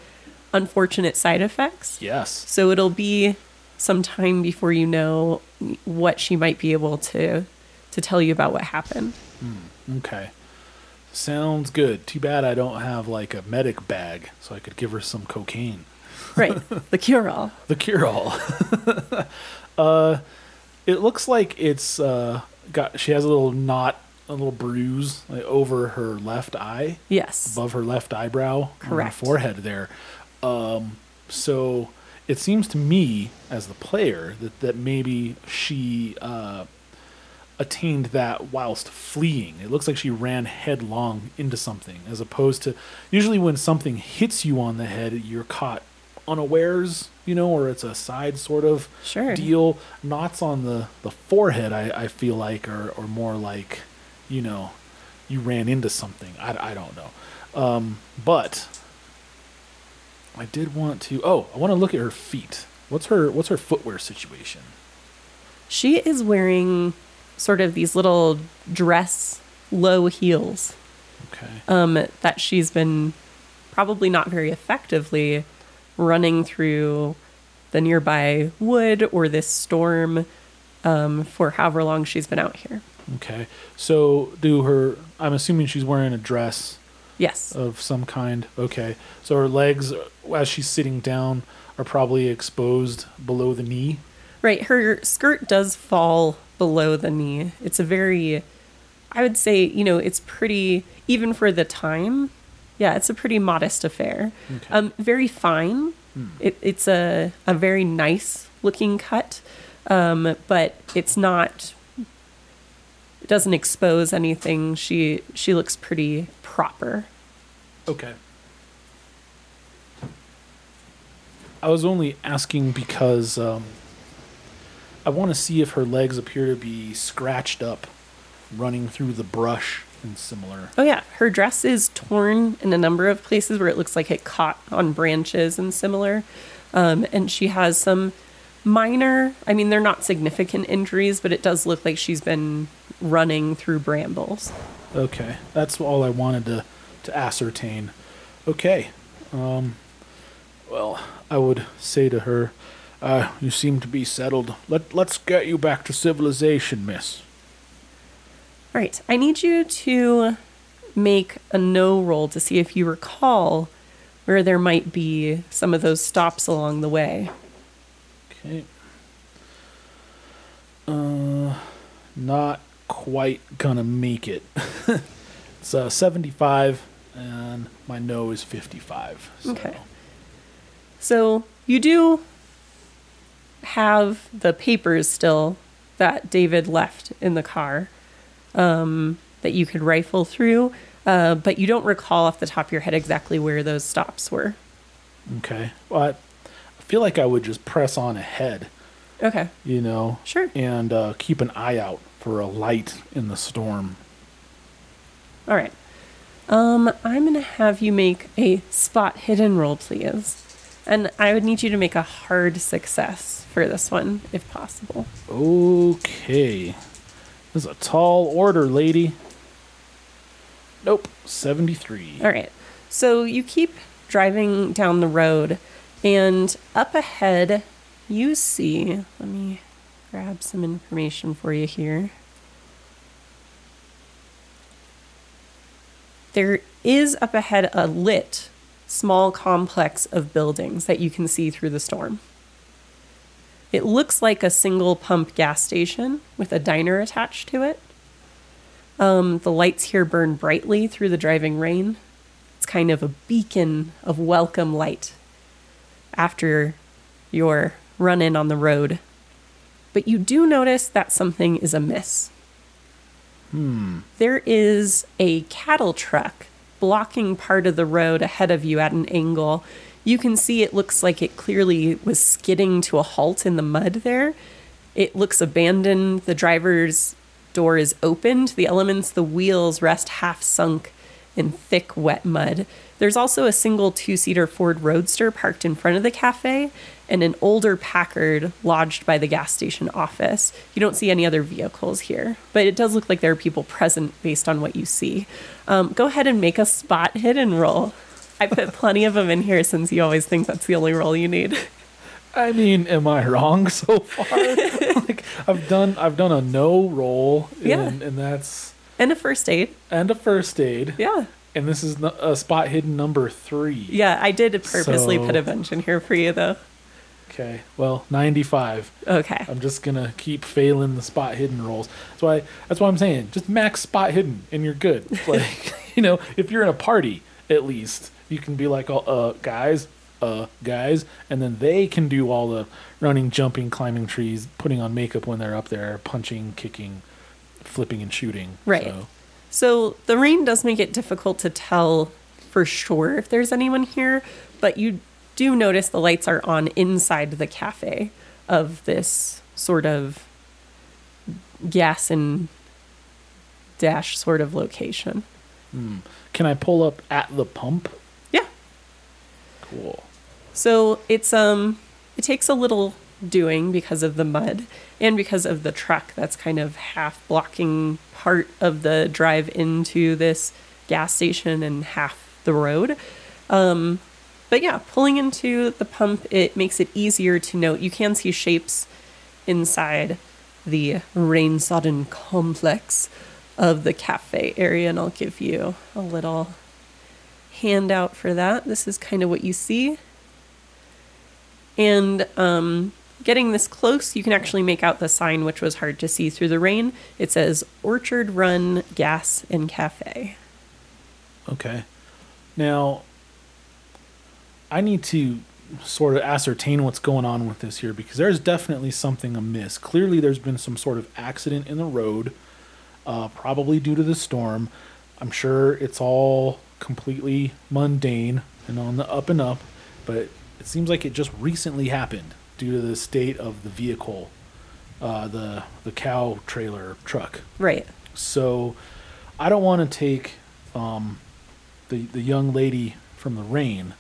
unfortunate side effects. Yes. So it'll be some time before you know what she might be able to to tell you about what happened. Okay. Sounds good. Too bad I don't have like a medic bag so I could give her some cocaine. Right. the cure all. The cure all. uh it looks like it's uh got she has a little knot, a little bruise like over her left eye. Yes. above her left eyebrow on her Correct. forehead there. Um, so it seems to me, as the player, that, that maybe she uh, attained that whilst fleeing. It looks like she ran headlong into something, as opposed to usually when something hits you on the head, you're caught unawares, you know, or it's a side sort of Sure. deal. Knots on the, the forehead, I, I feel like, are, are more like, you know, you ran into something. I, I don't know. Um, but I did want to. Oh, I want to look at her feet. What's her What's her footwear situation? She is wearing sort of these little dress low heels Okay. um, that she's been probably not very effectively running through the nearby wood or this storm um, for however long she's been out here. Okay. So do her. I'm assuming she's wearing a dress Yes. of some kind. Okay. So her legs, as she's sitting down, are probably exposed below the knee. Right. Her skirt does fall below the knee. It's a very, I would say, you know, it's pretty, even for the time, yeah, it's a pretty modest affair. Okay. Um, very fine. It, it's a, a very nice looking cut, um, but it's not, it doesn't expose anything. She, she looks pretty proper. Okay. I was only asking because um, I want to see if her legs appear to be scratched up, running through the brush and similar. Oh yeah, her dress is torn in a number of places where it looks like it caught on branches and similar. Um, and she has some minor, I mean, they're not significant injuries, but it does look like she's been running through brambles. Okay, that's all I wanted to to ascertain. Okay, um, well, I would say to her, uh, "You seem to be settled. Let Let's get you back to civilization, Miss." All right, I need you to make a Know roll to see if you recall where there might be some of those stops along the way. Okay. Uh, not quite gonna make it. it's uh, 75, and my Know is 55. So. Okay. So you do have the papers still that David left in the car um, that you could rifle through, uh, but you don't recall off the top of your head exactly where those stops were. Okay. Well, I, I feel like I would just press on ahead, Okay. you know, Sure. and uh, keep an eye out for a light in the storm. All right. Um, I'm going to have you make a spot hidden roll, please. And I would need you to make a hard success for this one, if possible. Okay. This is a tall order, lady. Nope. 73. All right. So you keep driving down the road, and up ahead, you see. Let me grab some information for you here. There is up ahead a lit small complex of buildings that you can see through the storm. It looks like a single pump gas station with a diner attached to it. Um, the lights here burn brightly through the driving rain. It's kind of a beacon of welcome light after your run in on the road. But you do notice that something is amiss. There is a cattle truck blocking part of the road ahead of you at an angle. You can see it looks like it clearly was skidding to a halt in the mud there. It looks abandoned. The driver's door is opened. The elements, the wheels rest half sunk in thick, wet mud. There's also a single two seater Ford Roadster parked in front of the cafe and an older Packard lodged by the gas station office. You don't see any other vehicles here, but it does look like there are people present based on what you see. Um, go ahead and make a spot hidden roll. I put plenty of them in here since you always think that's the only roll you need. I mean, am I wrong so far? like I've done I've done a Know roll Yeah. and, and that's And a first aid. and a first aid. Yeah. And this is a spot hidden number 3. Yeah, I did purposely So- put a bench in here for you, though. Okay. Well, 95. Okay. I'm just going to keep failing the spot hidden rolls. That's why that's why I'm saying just max spot hidden and you're good. Like, you know, if you're in a party at least, you can be like, "Oh, uh guys, uh guys," and then they can do all the running, jumping, climbing trees, putting on makeup when they're up there, punching, kicking, flipping and shooting. Right. So, So the rain does make it difficult to tell for sure if there's anyone here, but you do notice the lights are on inside the cafe of this sort of gas and dash sort of location. can I pull up at the pump? Cool. So it's um it takes a little doing because of the mud and because of the truck that's kind of half blocking part of the drive into this gas station and half the road. Um but yeah, pulling into the pump it makes it easier to note. You can see shapes inside the rain sodden complex of the cafe area and I'll give you a little handout for that. This is kind of what you see. And um, getting this close, you can actually make out the sign, which was hard to see through the rain. It says Orchard Run Gas and Cafe. Okay. Now, I need to sort of ascertain what's going on with this here because there's definitely something amiss. Clearly, there's been some sort of accident in the road, uh, probably due to the storm. I'm sure it's all completely mundane and on the up and up, but it seems like it just recently happened due to the state of the vehicle, uh, the the cow trailer truck. Right. So I don't want to take um, the the young lady from the rain,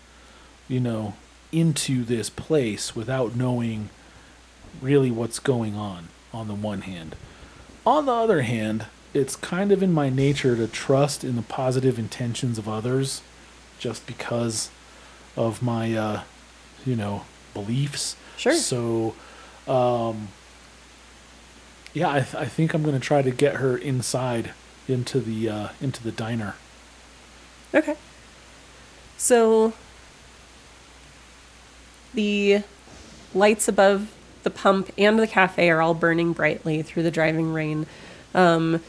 you know, into this place without knowing really what's going on. On the one hand, on the other hand, it's kind of in my nature to trust in the positive intentions of others, just because of my, uh, you know, beliefs. Sure. So, um, yeah, I, th- I think I'm gonna try to get her inside into the uh, into the diner. Okay. So the lights above the pump and the cafe are all burning brightly through the driving rain. Um,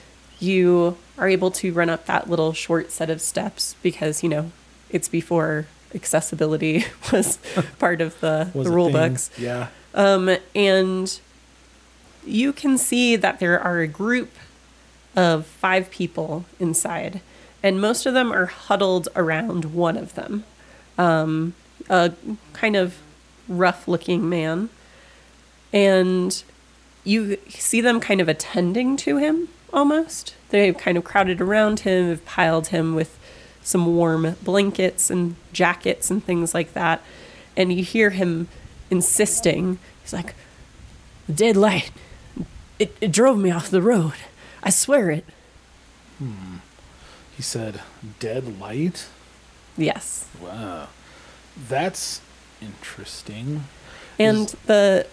you are able to run up that little short set of steps because you know it's before accessibility was part of the, the rule thing. books. Yeah. Um, and you can see that there are a group of five people inside, and most of them are huddled around one of them. Um, a kind of rough looking man. And you see them kind of attending to him almost. They've kind of crowded around him, have piled him with some warm blankets and jackets and things like that. And you hear him insisting. He's like, Dead light. It, it drove me off the road. I swear it. Hmm. He said, "Dead light." Yes. Wow, that's interesting. And the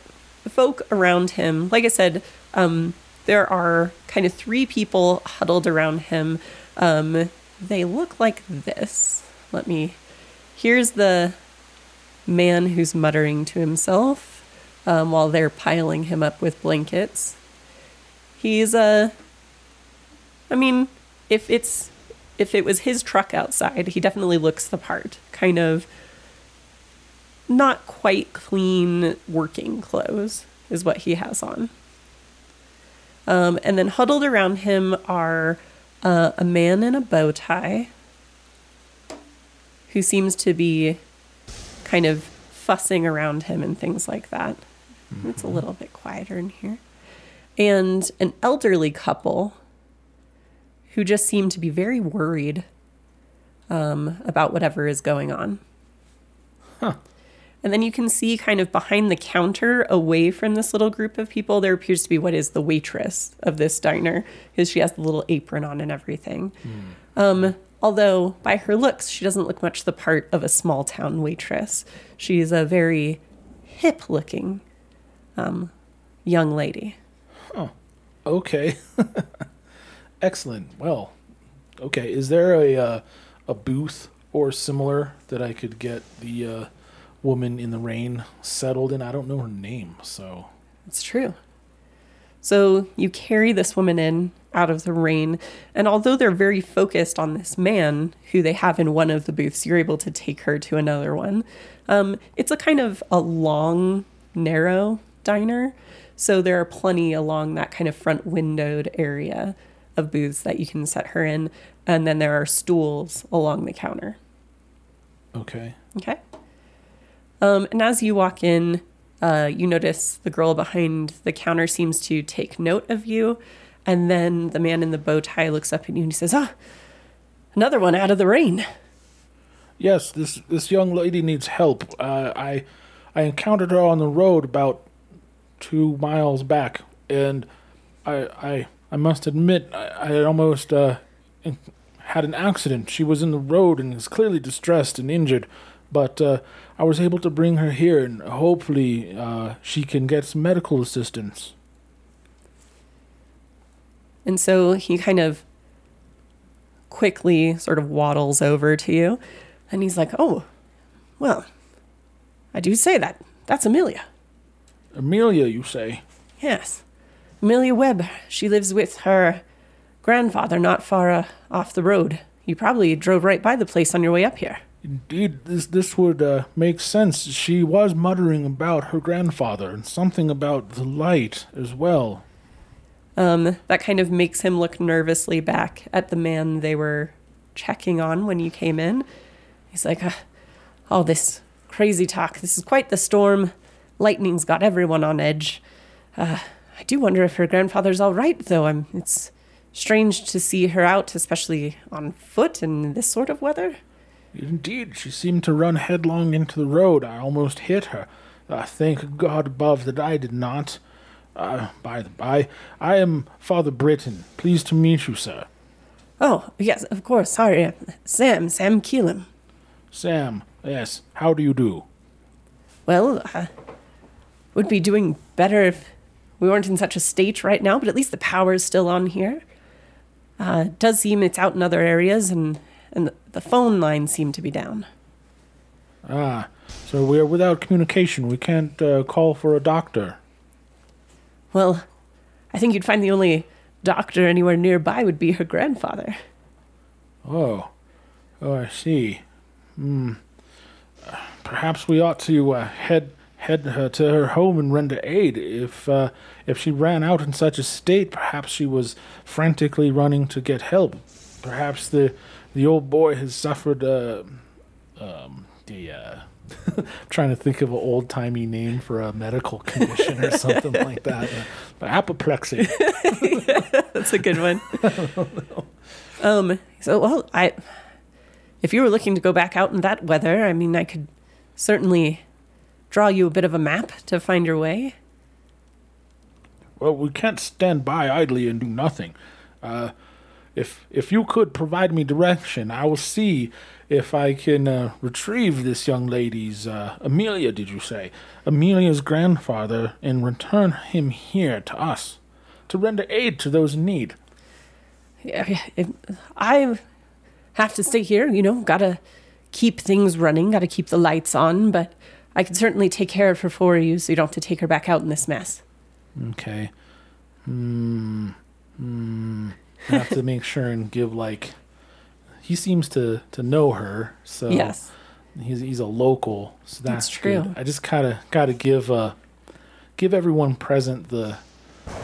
folk around him, like I said, um, there are kind of three people huddled around him. Um, they look like this. Let me. Here's the man who's muttering to himself um, while they're piling him up with blankets. He's a. I mean, if it's if it was his truck outside, he definitely looks the part. Kind of not quite clean working clothes is what he has on. Um, and then huddled around him are uh, a man in a bow tie who seems to be kind of fussing around him and things like that. It's a little bit quieter in here. And an elderly couple who just seem to be very worried um, about whatever is going on. And then you can see kind of behind the counter, away from this little group of people, there appears to be what is the waitress of this diner, because she has the little apron on and everything. Um, although, by her looks, she doesn't look much the part of a small town waitress. She's a very hip looking um, young lady. Okay. Excellent. Well, okay. Is there a uh, a booth or similar that I could get the uh, woman in the rain settled in? I don't know her name, so It's true. So you carry this woman in out of the rain, and although they're very focused on this man who they have in one of the booths, you're able to take her to another one. Um, it's a kind of a long, narrow diner, so there are plenty along that kind of front windowed area of booths that you can set her in, and then there are stools along the counter. okay. Okay. Um, and as you walk in, uh, you notice the girl behind the counter seems to take note of you. And then the man in the bow tie looks up at you and he says, Ah, another one out of the rain. Yes, this this young lady needs help. Uh, I I encountered her on the road about two miles back, and I I I must admit I, I almost uh, had an accident. She was in the road and is clearly distressed and injured, but uh, I was able to bring her here, and hopefully uh, she can get some medical assistance. And so he kind of quickly sort of waddles over to you. And he's like, Oh, well, I do say that. That's Amelia. Amelia, you say? Yes. Amelia Webb. She lives with her grandfather not far uh, off the road. You probably drove right by the place on your way up here. Indeed, this this would uh, make sense. She was muttering about her grandfather and something about the light as well. Um, that kind of makes him look nervously back at the man they were checking on when you came in. He's like, uh, all this crazy talk. This is quite the storm. Lightning's got everyone on edge. Uh, I do wonder if her grandfather's all right, though. I'm, it's strange to see her out, especially on foot in this sort of weather. Indeed, she seemed to run headlong into the road. I almost hit her. Uh, thank God above that I did not. Uh, by the by, I am Father Britton. Pleased to meet you, sir. Oh, yes, of course. Sorry. Sam, Sam Keelan. Sam, yes, how do you do? Well, uh, would be doing better if we weren't in such a state right now, but at least the power is still on here. Uh, it does seem it's out in other areas, and, and the phone line seemed to be down. Ah, so we are without communication. We can't uh, call for a doctor. Well, I think you'd find the only doctor anywhere nearby would be her grandfather. Oh, oh, I see. Hmm. Perhaps we ought to uh, head head her to her home and render aid. If uh, if she ran out in such a state, perhaps she was frantically running to get help. Perhaps the the old boy has suffered uh, um, the. Uh, trying to think of an old timey name for a medical condition or something like that. Uh, apoplexy. That's a good one. um. So, well, I, if you were looking to go back out in that weather, I mean, I could certainly draw you a bit of a map to find your way. Well, we can't stand by idly and do nothing. Uh, if if you could provide me direction, I will see if I can uh, retrieve this young lady's uh, Amelia. Did you say Amelia's grandfather and return him here to us to render aid to those in need? Yeah, I have to stay here, you know, gotta keep things running, gotta keep the lights on, but I can certainly take care of her for you so you don't have to take her back out in this mess. Okay. Hmm. Hmm. I have to make sure and give like. He seems to to know her, so Yes. He's he's a local, so that's, That's true. good. I just kind of got to give uh give everyone present the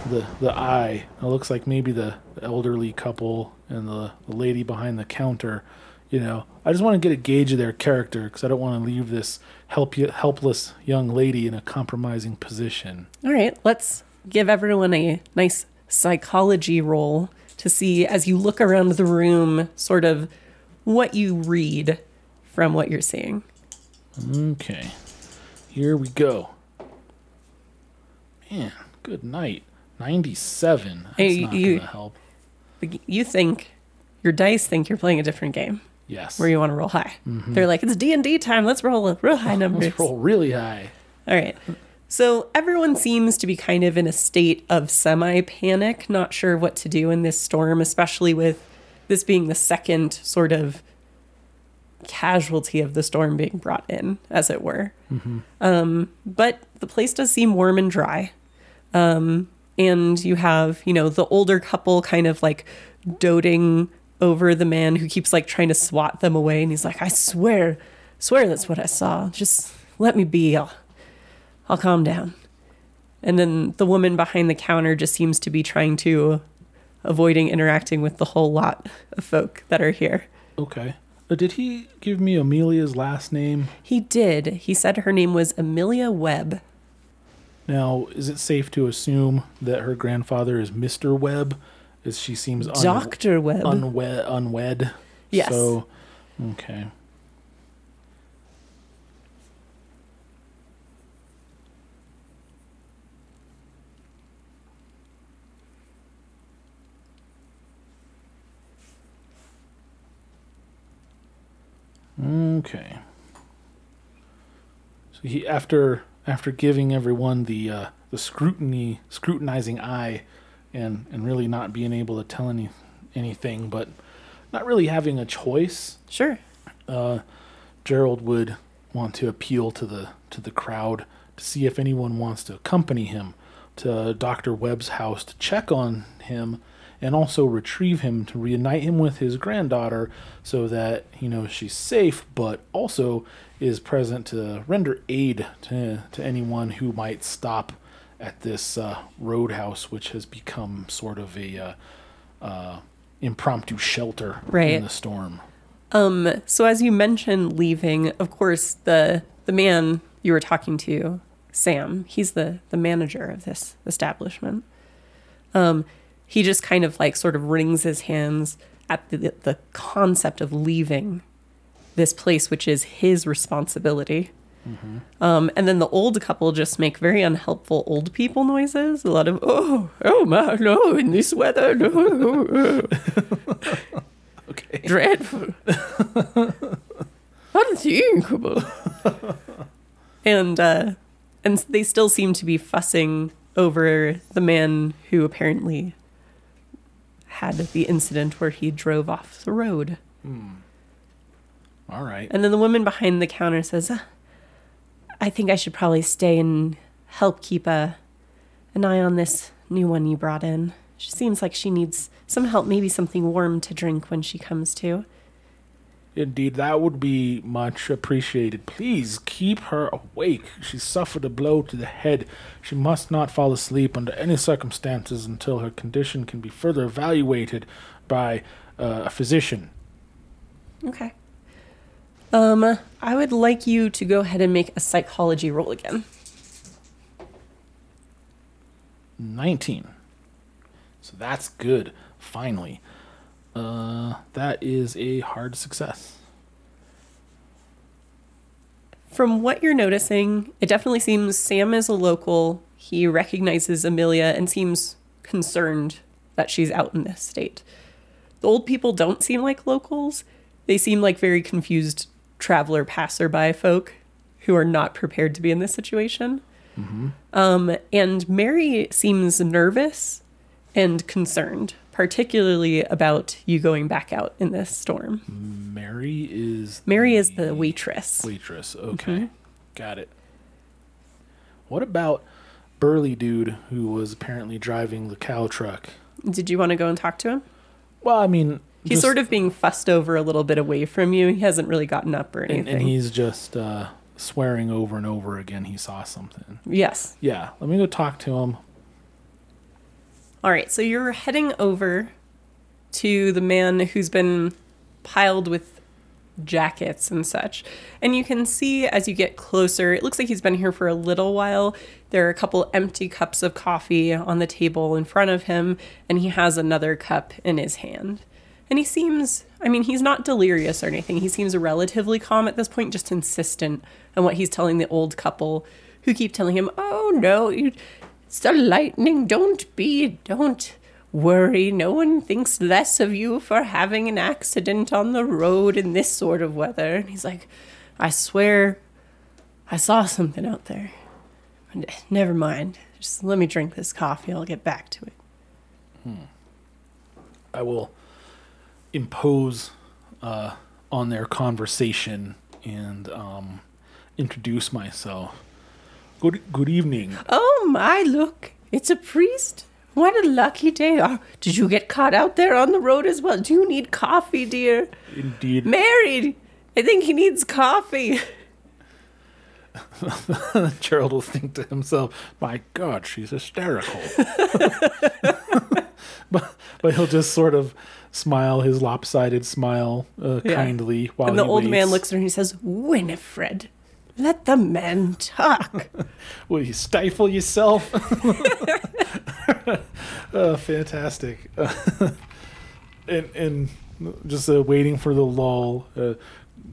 the the eye. It looks like maybe the elderly couple and the, the lady behind the counter. You know, I just want to get a gauge of their character because I don't want to leave this help helpless young lady in a compromising position. All right, let's give everyone a nice psychology roll to see as you look around the room, sort of what you read from what you're seeing. Okay. Here we go. Man, good night. 97. That's Hey, not you- to help. You think your dice think you're playing a different game Yes. where you want to roll high. Mm-hmm. They're like, it's D and D time. Let's roll a real high numbers. Let's roll really high. All right. So everyone seems to be kind of in a state of semi panic, not sure what to do in this storm, especially with this being the second sort of casualty of the storm being brought in, as it were. Um, but the place does seem warm and dry. Um, and you have, you know, the older couple kind of like doting over the man who keeps like trying to swat them away. And he's like, I swear, swear that's what I saw. Just let me be. I'll, I'll calm down. And then the woman behind the counter just seems to be trying to avoiding interacting with the whole lot of folk that are here. Okay. Uh, did he give me Amelia's last name? He did. He said her name was Amelia Webb. Now, is it safe to assume that her grandfather is Mr. Webb, as she seems un- Dr. Webb. unwed? unwed? Yes. So, okay. Okay. So he after after giving everyone the uh, the scrutiny scrutinizing eye and and really not being able to tell any anything but not really having a choice sure. uh, Gerald would want to appeal to the to the crowd to see if anyone wants to accompany him to Dr. Webb's house to check on him and also retrieve him to reunite him with his granddaughter so that he knows she's safe but also is present to render aid to, to anyone who might stop at this uh, roadhouse which has become sort of a uh, uh, impromptu shelter Right. in the storm. Um, so as you mentioned leaving, of course, the the man you were talking to, Sam, he's the the manager of this establishment. Um, he just kind of like sort of wrings his hands at the the concept of leaving this place, which is his responsibility. Um, and then the old couple just make very unhelpful old people noises. A lot of oh oh my no in this weather no Okay. dreadful, unthinkable. and uh, and they still seem to be fussing over the man who apparently had the incident where he drove off the road. All right. And then the woman behind the counter says, "Uh, "I think I should probably stay and help keep a an eye on this new one you brought in. She seems like she needs some help, maybe something warm to drink when she comes to." Indeed, that would be much appreciated. Please keep her awake. She suffered a blow to the head. She must not fall asleep under any circumstances until her condition can be further evaluated by uh, a physician. Okay. Um, I would like you to go ahead and make a psychology roll again. 19. So that's good, finally. Uh, that is a hard success. From what you're noticing, it definitely seems Sam is a local. He recognizes Amelia and seems concerned that she's out in this state. The old people don't seem like locals. They seem like very confused traveler passerby folk who are not prepared to be in this situation. Um, and Mary seems nervous and concerned, particularly about you going back out in this storm. Mary is Mary is the waitress. waitress. Okay, got it. What about burly dude who was apparently driving the cow truck? Did you want to go and talk to him? Well, I mean, He's sort of being fussed over a little bit away from you. He hasn't really gotten up or anything. and, and he's just uh, swearing over and over again he saw something. yes. Yeah, let me go talk to him. All right. So you're heading over to the man who's been piled with jackets and such. And you can see as you get closer, it looks like he's been here for a little while. There are a couple empty cups of coffee on the table in front of him, and he has another cup in his hand. And he seems, I mean, he's not delirious or anything. He seems relatively calm at this point, just insistent on what he's telling the old couple who keep telling him, oh no, you, it's the lightning. Don't be, don't worry. No one thinks less of you for having an accident on the road in this sort of weather. And he's like, I swear I saw something out there. Never mind. Just let me drink this coffee. I'll get back to it. I will impose uh, on their conversation and um, introduce myself. Good good evening. Oh my, look. It's a priest. What a lucky day. Oh, did you get caught out there on the road as well? Do you need coffee, dear? Indeed. Married. I think he needs coffee. Gerald will think to himself, "My God, she's hysterical." but but he'll just sort of smile his lopsided smile uh, Yeah. kindly while and the he old man looks at her and he says, Winifred, let the men talk. Will you stifle yourself? oh, fantastic. and and just uh, waiting for the lull. Uh,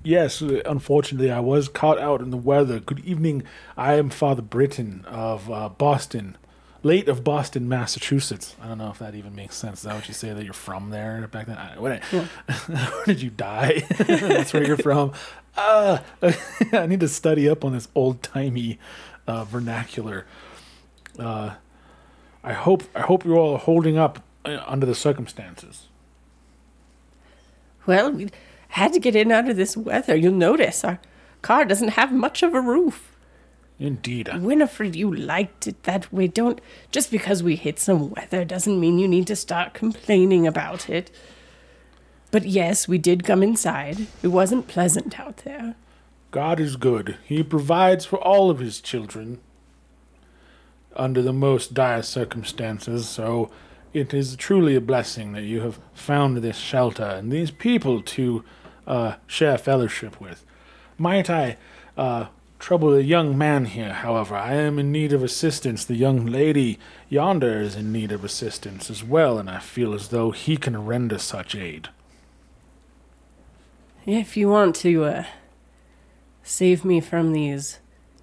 yes, unfortunately, I was caught out in the weather. Good evening. I am Father Britton of uh, Boston, late of Boston, Massachusetts. I don't know if that even makes sense. Is that what you say that you're from there back then? I, when, where did you die? That's where you're from. Uh, I need to study up on this old timey uh, vernacular. Uh, I hope I hope you're all holding up uh, under the circumstances. well, we had to get in under this weather. You'll notice our car doesn't have much of a roof. Indeed. Winifred, you liked it that way. Don't just because we hit some weather doesn't mean you need to start complaining about it. But yes, we did come inside. It wasn't pleasant out there. God is good. He provides for all of his children under the most dire circumstances, so it is truly a blessing that you have found this shelter and these people to uh, share fellowship with. Might I uh, trouble the young man here, however? I am in need of assistance. The young lady yonder is in need of assistance as well, and I feel as though he can render such aid. If you want to uh, save me from these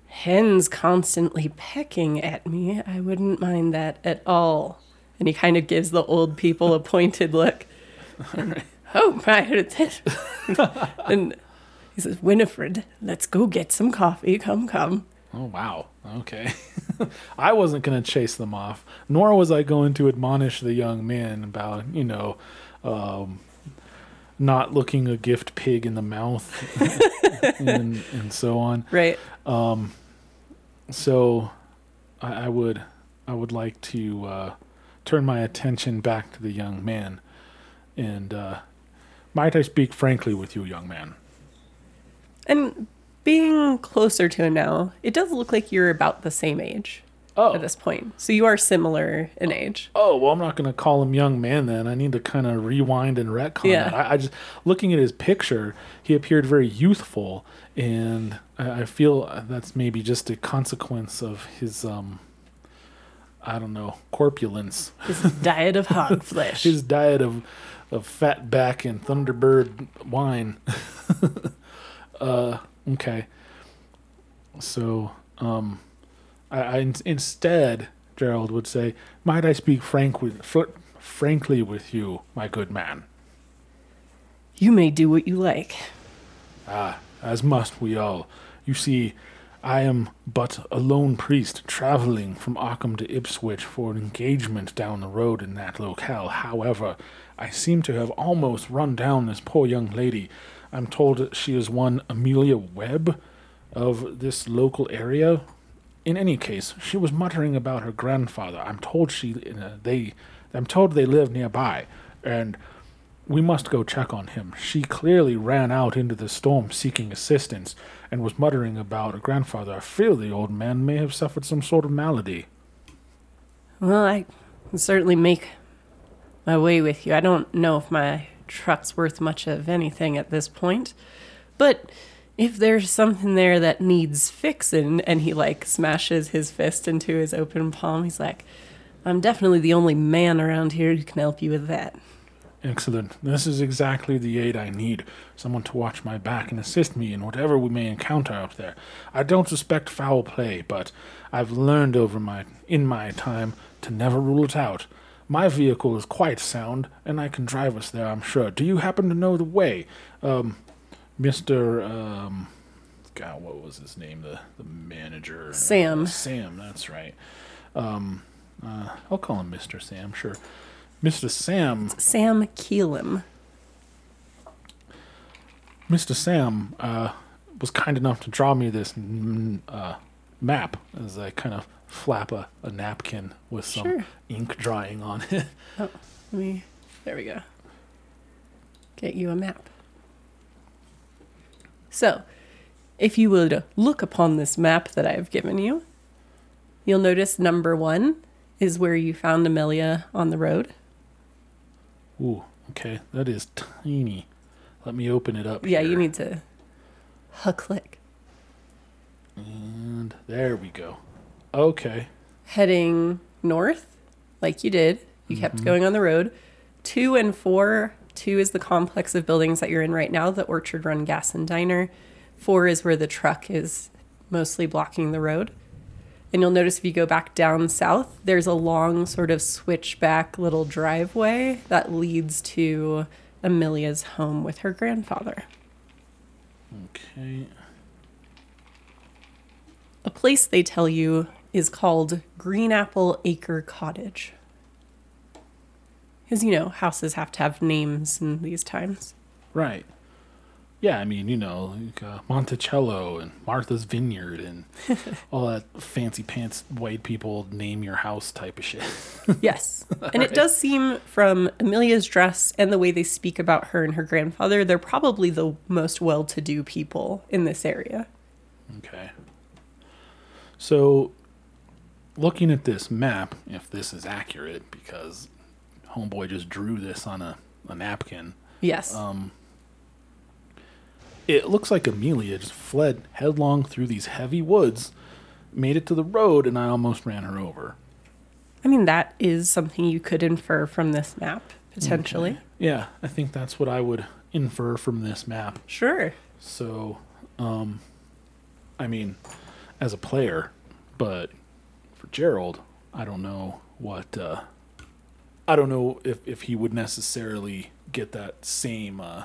hens constantly pecking at me, I wouldn't mind that at all. And he kind of gives the old people a pointed look. Oh my! and he says, "Winifred, let's go get some coffee. Come, come." Oh wow. Okay. I wasn't going to chase them off, nor was I going to admonish the young men about, you know, um, not looking a gift pig in the mouth and and so on. Right. Um, so I, I would I would like to uh, turn my attention back to the young man and uh, might I speak frankly with you, young man? And being closer to him now, it does look like you're about the same age Oh. at this point. So you are similar in age. Oh well, I'm not going to call him young man then. I need to kind of rewind and retcon Yeah. that. I, I just looking at his picture, he appeared very youthful, and I, I feel that's maybe just a consequence of his um, I don't know, corpulence, His diet of hog flesh. his diet of of fat back and Thunderbird wine. uh, okay, so um, I, I in- instead Gerald would say, "Might I speak frank with fr- frankly with you, my good man?" you may do what you like. Ah, as must we all. You see, I am but a lone priest traveling from Arkham to Ipswich for an engagement down the road in that locale. However, I seem to have almost run down this poor young lady. I'm told she is one Amelia Webb of this local area. In any case, she was muttering about her grandfather. I'm told she uh, they I'm told they live nearby and we must go check on him. She clearly ran out into the storm seeking assistance and was muttering about her grandfather. I fear the old man may have suffered some sort of malady. Well, I can certainly make my way with you. I don't know if my truck's worth much of anything at this point, but if there's something there that needs fixing, and he like smashes his fist into his open palm, he's like, I'm definitely the only man around here who can help you with that. Excellent. This is exactly the aid I need. Someone to watch my back and assist me in whatever we may encounter out there. I don't suspect foul play, but I've learned over my in my time to never rule it out. My vehicle is quite sound, and I can drive us there, I'm sure. Do you happen to know the way? Um, Mr. Um, God, what was his name? The, the manager? Sam. Uh, Sam, that's right. Um, uh, I'll call him Mr. Sam, sure. Mr. Sam Sam Keelam. Mr. Sam uh, was kind enough to draw me this uh, map as I kind of flap a, a napkin with some Sure. ink drying on it. Let me. There we go. Get you a map. So, if you would look upon this map that I've given you, you'll notice number one is where you found Amelia on the road. Ooh, okay, that is tiny. Let me open it up. Yeah, you need to huh click. And there we go. Okay. Heading north, like you did, you kept mm-hmm. going on the road. Two and four. Two is the complex of buildings that you're in right now, the Orchard Run Gas and Diner. Four is where the truck is mostly blocking the road. And you'll notice if you go back down south, there's a long sort of switchback little driveway that leads to Amelia's home with her grandfather. Okay. A place they tell you is called Green Apple Acre Cottage. Because, you know, houses have to have names in these times. Right. Yeah, I mean, you know, like, uh, Monticello and Martha's Vineyard and all that fancy pants white people name your house type of shit. Yes. And it does seem from Amelia's dress and the way they speak about her and her grandfather, they're probably the most well to do people in this area. Okay. So, looking at this map, if this is accurate, because Homeboy just drew this on a, a napkin, Yes. Um, it looks like Amelia just fled headlong through these heavy woods, made it to the road, and I almost ran her over. I mean, that is something you could infer from this map, potentially. Yeah, I think that's what I would infer from this map. Sure. So, um, I mean, as a player, but for Gerald, I don't know what, uh, I don't know if, if he would necessarily get that same, uh,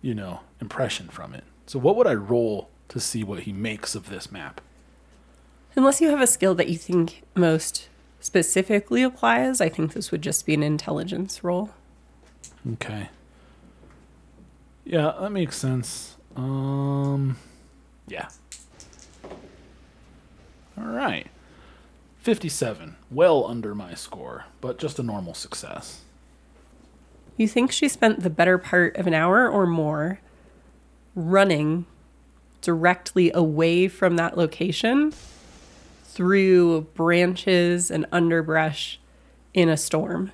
you know, impression from it. So, what would I roll to see what he makes of this map? Unless you have a skill that you think most specifically applies, I think this would just be an intelligence roll. Okay. Yeah, that makes sense. Um, yeah. All right. 57. Well under my score, but just a normal success. You think she spent the better part of an hour or more running directly away from that location through branches and underbrush in a storm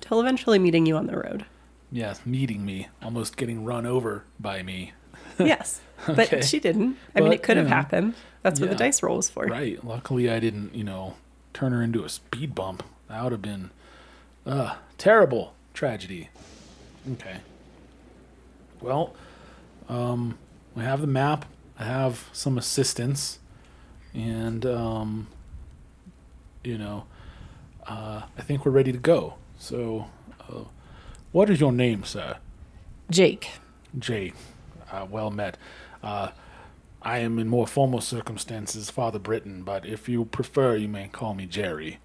till eventually meeting you on the road. Yes, meeting me, almost getting run over by me. Yes, but Okay. she didn't. I mean, it could have know, happened. That's what the dice roll was for. Right. Luckily, I didn't, you know, turn her into a speed bump. That would have been, uh, terrible tragedy. Okay. Well, um, we have the map. I have some assistance, and um, you know, uh, I think we're ready to go. So, uh, what is your name, sir? Jake. Jay, uh, well met. Uh, I am in more formal circumstances Father Britton, but if you prefer, you may call me Jerry.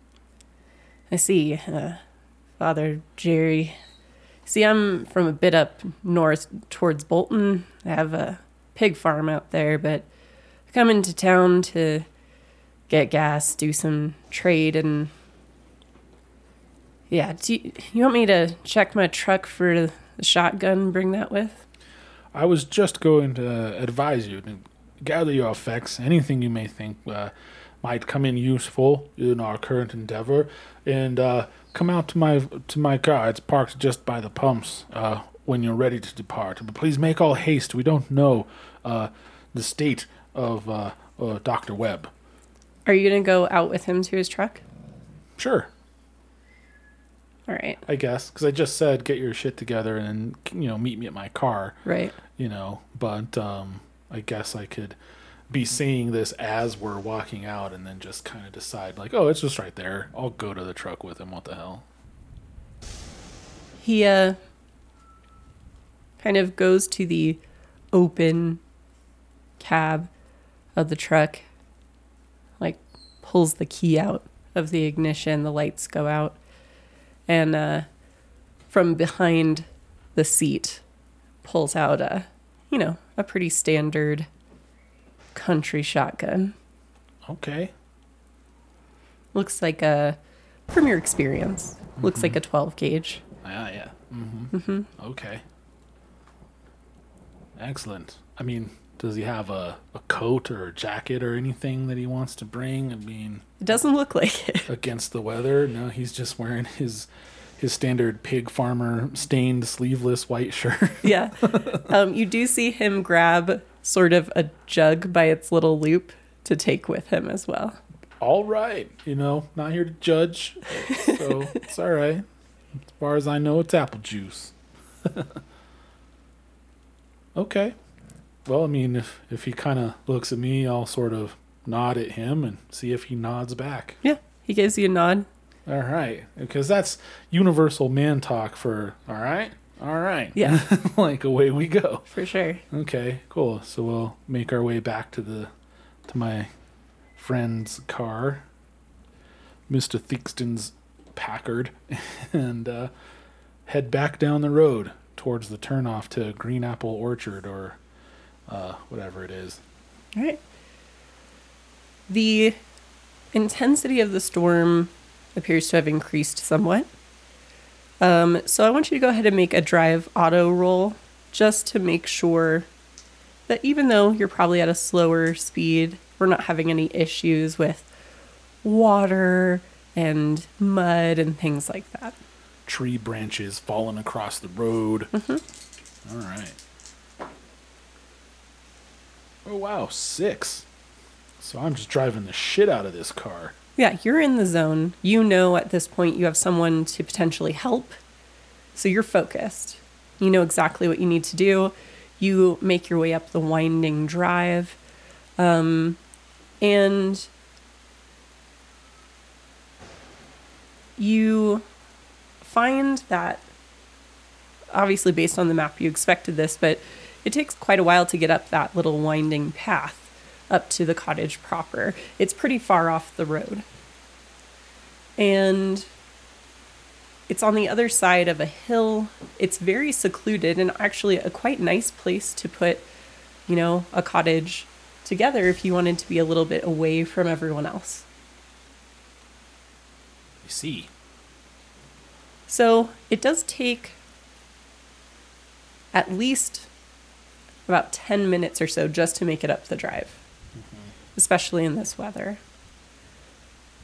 I see. Uh, Father Jerry. See, I'm from a bit up north towards Bolton. I have a pig farm out there, but I come into town to get gas, do some trade, and yeah. Do you, you want me to check my truck for the shotgun? Bring that with? I was just going to advise you to gather your effects, anything you may think uh, might come in useful in our current endeavor, and uh, come out to my to my car. It's parked just by the pumps. Uh, when you're ready to depart, but please make all haste. We don't know uh, the state of uh, uh, Doctor Webb. Are you gonna go out with him to his truck? Sure. All right. I guess, because I just said get your shit together and you know meet me at my car. Right. You know, but um, I guess I could be seeing this as we're walking out, and then just kind of decide like, oh, it's just right there. I'll go to the truck with him. What the hell? He uh kind of goes to the open cab of the truck, like pulls the key out of the ignition, the lights go out, and uh from behind the seat pulls out a you know, a pretty standard country shotgun. Okay. Looks like a from your experience, looks like a 12 gauge. Yeah, yeah. Mm-hmm. Okay. Excellent. I mean, does he have a, a coat or a jacket or anything that he wants to bring? I mean, It doesn't look like it. against the weather? No, he's just wearing his his standard pig farmer stained sleeveless white shirt. yeah. Um, you do see him grab sort of a jug by its little loop to take with him as well. all right, you know, not here to judge, so it's all right. As far as I know, it's apple juice. okay. Well, I mean, if if he kind of looks at me, I'll sort of nod at him and see if he nods back. Yeah. He gives you a nod. All right, because that's universal man talk for all right, all right. Yeah. like away we go. For sure. Okay, cool. So we'll make our way back to the to my friend's car, Mister Theakston's Packard, and uh, head back down the road towards the turnoff to Green Apple Orchard or uh, whatever it is. All right. The intensity of the storm appears to have increased somewhat. Um, so I want you to go ahead and make a drive auto roll just to make sure that even though you're probably at a slower speed, we're not having any issues with water and mud and things like that. Tree branches falling across the road. All right. Oh wow, six. So I'm just driving the shit out of this car. Yeah, you're in the zone. You know at this point you have someone to potentially help. So you're focused. You know exactly what you need to do. You make your way up the winding drive. Um, and you find that obviously based on the map you expected this, but it takes quite a while to get up that little winding path up to the cottage proper. It's pretty far off the road. And it's on the other side of a hill. It's very secluded and actually a quite nice place to put, you know, a cottage together if you wanted to be a little bit away from everyone else. You see. So it does take at least about 10 minutes or so just to make it up the drive, especially in this weather.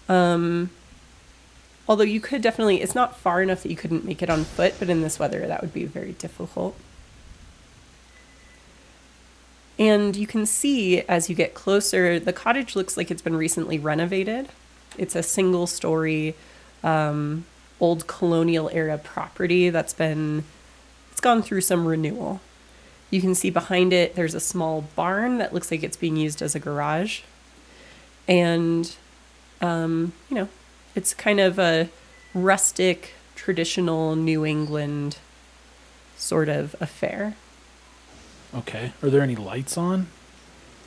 Um, although you could definitely, it's not far enough that you couldn't make it on foot, but in this weather, that would be very difficult. And you can see as you get closer, the cottage looks like it's been recently renovated. It's a single story, um, old colonial era property that's been, it's gone through some renewal. You can see behind it, there's a small barn that looks like it's being used as a garage. And, um, you know, it's kind of a rustic, traditional New England sort of affair. Okay. Are there any lights on?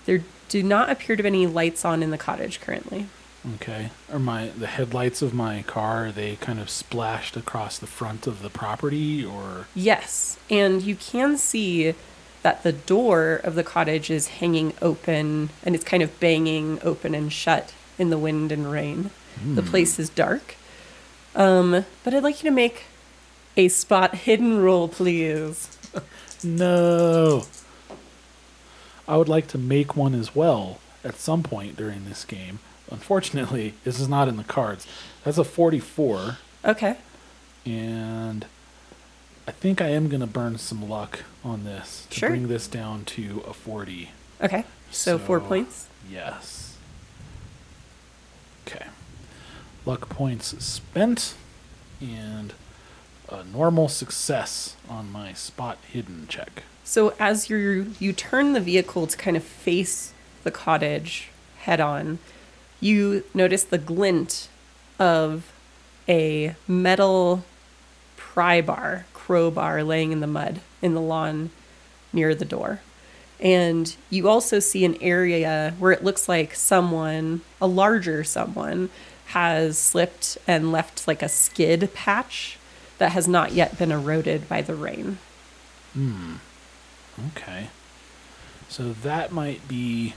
There do not appear to be any lights on in the cottage currently. Okay. Are my the headlights of my car are they kind of splashed across the front of the property or Yes, and you can see that the door of the cottage is hanging open and it's kind of banging open and shut in the wind and rain. The place is dark. Um, but I'd like you to make a spot hidden roll, please. No. I would like to make one as well at some point during this game. Unfortunately, this is not in the cards. That's a 44 Okay. and I think I am going to burn some luck on this to Sure. bring this down to a 40. Okay. So, four points. Yes. Okay. Luck points spent. and a normal success on my spot hidden check. So as you you turn the vehicle to kind of face the cottage head on, you notice the glint of a metal pry bar, crowbar laying in the mud in the lawn near the door. And you also see an area where it looks like someone, a larger someone, has slipped and left like a skid patch that has not yet been eroded by the rain. Hmm. Okay. So that might be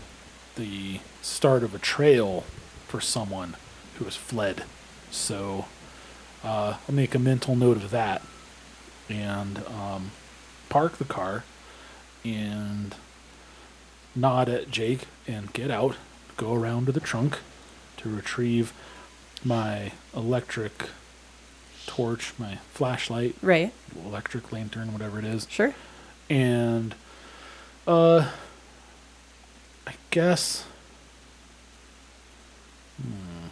the start of a trail for someone who has fled. So uh, I'll make a mental note of that and um, park the car and nod at Jake and get out, go around to the trunk to retrieve my electric torch, my flashlight, Right? electric lantern, whatever it is Sure. and uh i guess hmm.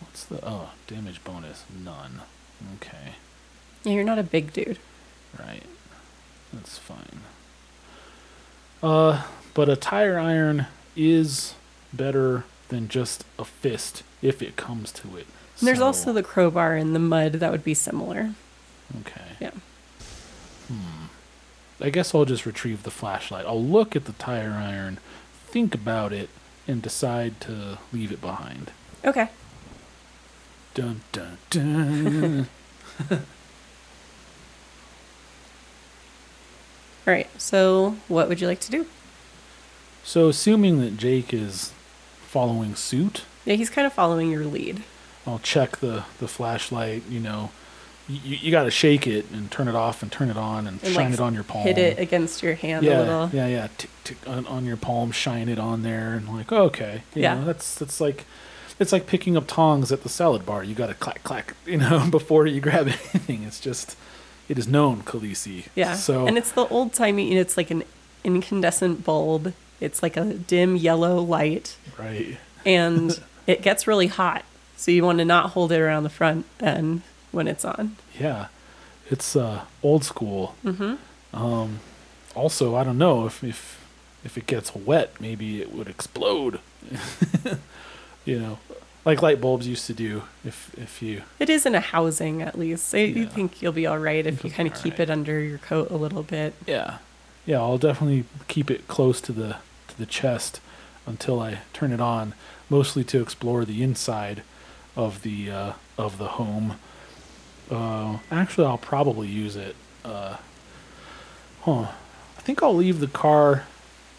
what's the oh damage bonus none okay Yeah, you're not a big dude. right that's fine uh but a tire iron is better than just a fist if it comes to it And there's also the crowbar in the mud that would be similar. okay Yeah. Hmm. I guess I'll just retrieve the flashlight. I'll look at the tire iron, think about it, and decide to leave it behind. Okay. Dun dun dun. All right. So, what would you like to do? so, assuming that Jake is following suit, Yeah, he's kind of following your lead. I'll check the, the flashlight. You know, you, you got to shake it and turn it off and turn it on and, And, shine like, it on your palm. Hit it against your hand yeah, a little. yeah, yeah. Tick, tick on, on your palm, shine it on there, and like, okay, you Yeah. know, that's that's like, it's like picking up tongs at the salad bar. You got to clack clack, you know, before you grab anything. It's just, it is known, Khaleesi. Yeah. So and it's the old timey. It's like an incandescent bulb. It's like a dim yellow light, right. and it gets really hot. So you want to not hold it around the front end when it's on. Yeah, it's uh, old school. Mm-hmm. Um, also, I don't know if if if it gets wet, maybe it would explode. you know, like light bulbs used to do. If if you It is in a housing at least. You Yeah. think you'll be all right if you kind of keep right. it under your coat a little bit. Yeah. Yeah, I'll definitely keep it close to the to the chest until I turn it on, mostly to explore the inside of the uh, of the home. Uh, actually, I'll probably use it. Uh, huh. I think I'll leave the car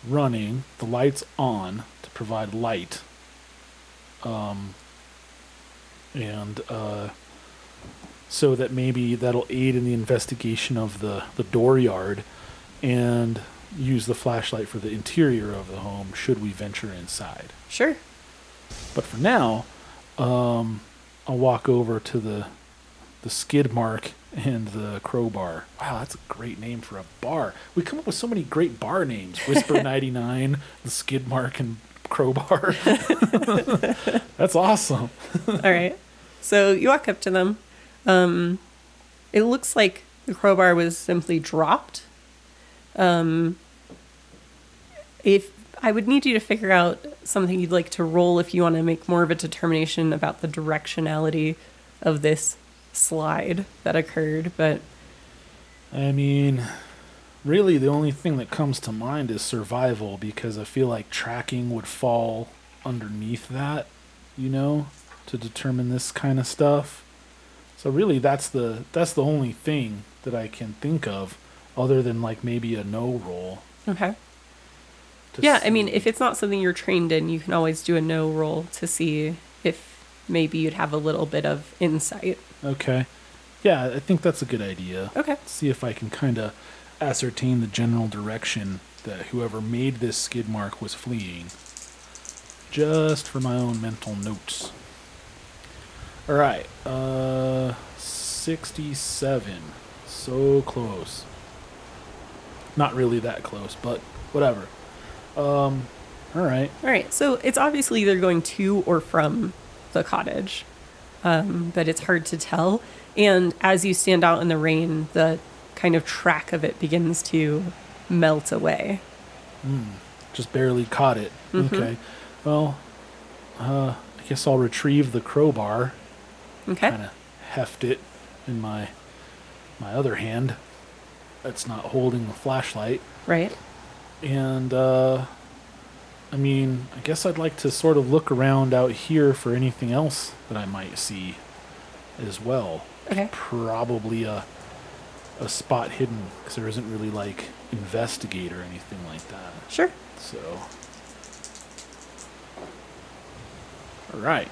running, the lights on to provide light. Um, and uh, so that maybe that'll aid in the investigation of the the dooryard and use the flashlight for the interior of the home should we venture inside. Sure. But for now, um, I'll walk over to the the skid mark and the crowbar. Wow, that's a great name for a bar. We come up with so many great bar names: Whisper ninety nine, the skid mark, and crowbar. that's awesome. All right. So you walk up to them. Um, it looks like the crowbar was simply dropped. Um, if I would need you to figure out something you'd like to roll if you want to make more of a determination about the directionality of this slide that occurred, but I mean, really, the only thing that comes to mind is survival because I feel like tracking would fall underneath that, you know, to determine this kind of stuff. So really, that's the that's the only thing that I can think of, other than like maybe a no roll. okay. Yeah, I mean, if it's not something you're trained in, you can always do a no roll to see if maybe you'd have a little bit of insight. okay, yeah, I think that's a good idea. Okay. see if I can kind of ascertain the general direction that whoever made this skid mark was fleeing. Just for my own mental notes. All right, uh, 67. So close. Not really that close, but whatever. Um, all right. All right, so it's obviously either going to or from the cottage. um, but it's hard to tell. And as you stand out in the rain, the kind of track of it begins to melt away. Just barely caught it. Mm-hmm. Okay. Well, uh, I guess I'll retrieve the crowbar, Okay. kind of heft it in my my other hand. That's not holding the flashlight. Right. And uh I mean, I guess I'd like to sort of look around out here for anything else that I might see as well. Okay. Probably a a spot hidden because there isn't really like investigate or anything like that. Sure. So, all right,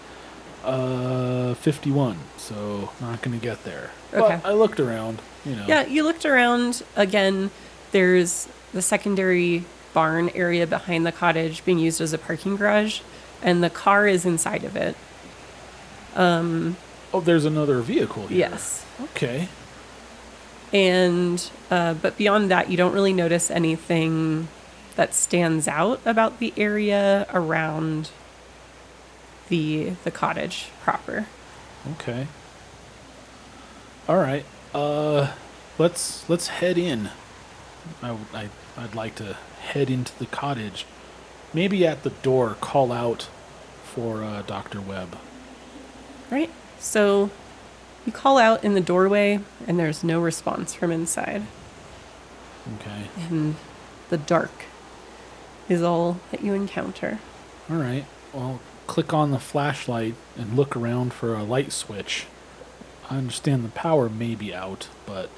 uh, fifty-one. So not gonna get there. Okay. But I looked around. You know. Yeah, you looked around again. There's the secondary barn area behind the cottage being used as a parking garage, and the car is inside of it. Um. Oh, there's another vehicle here. Yes. Okay. And uh, but beyond that, you don't really notice anything that stands out about the area around the the cottage proper. Okay. All right. Uh, let's let's head in. I I'd like to head into the cottage. Maybe at the door, call out for uh, Doctor Webb. Right. So you call out in the doorway, and there's no response from inside. Okay. and the dark is all that you encounter. All right. Well, click on the flashlight and look around for a light switch. I understand the power may be out, but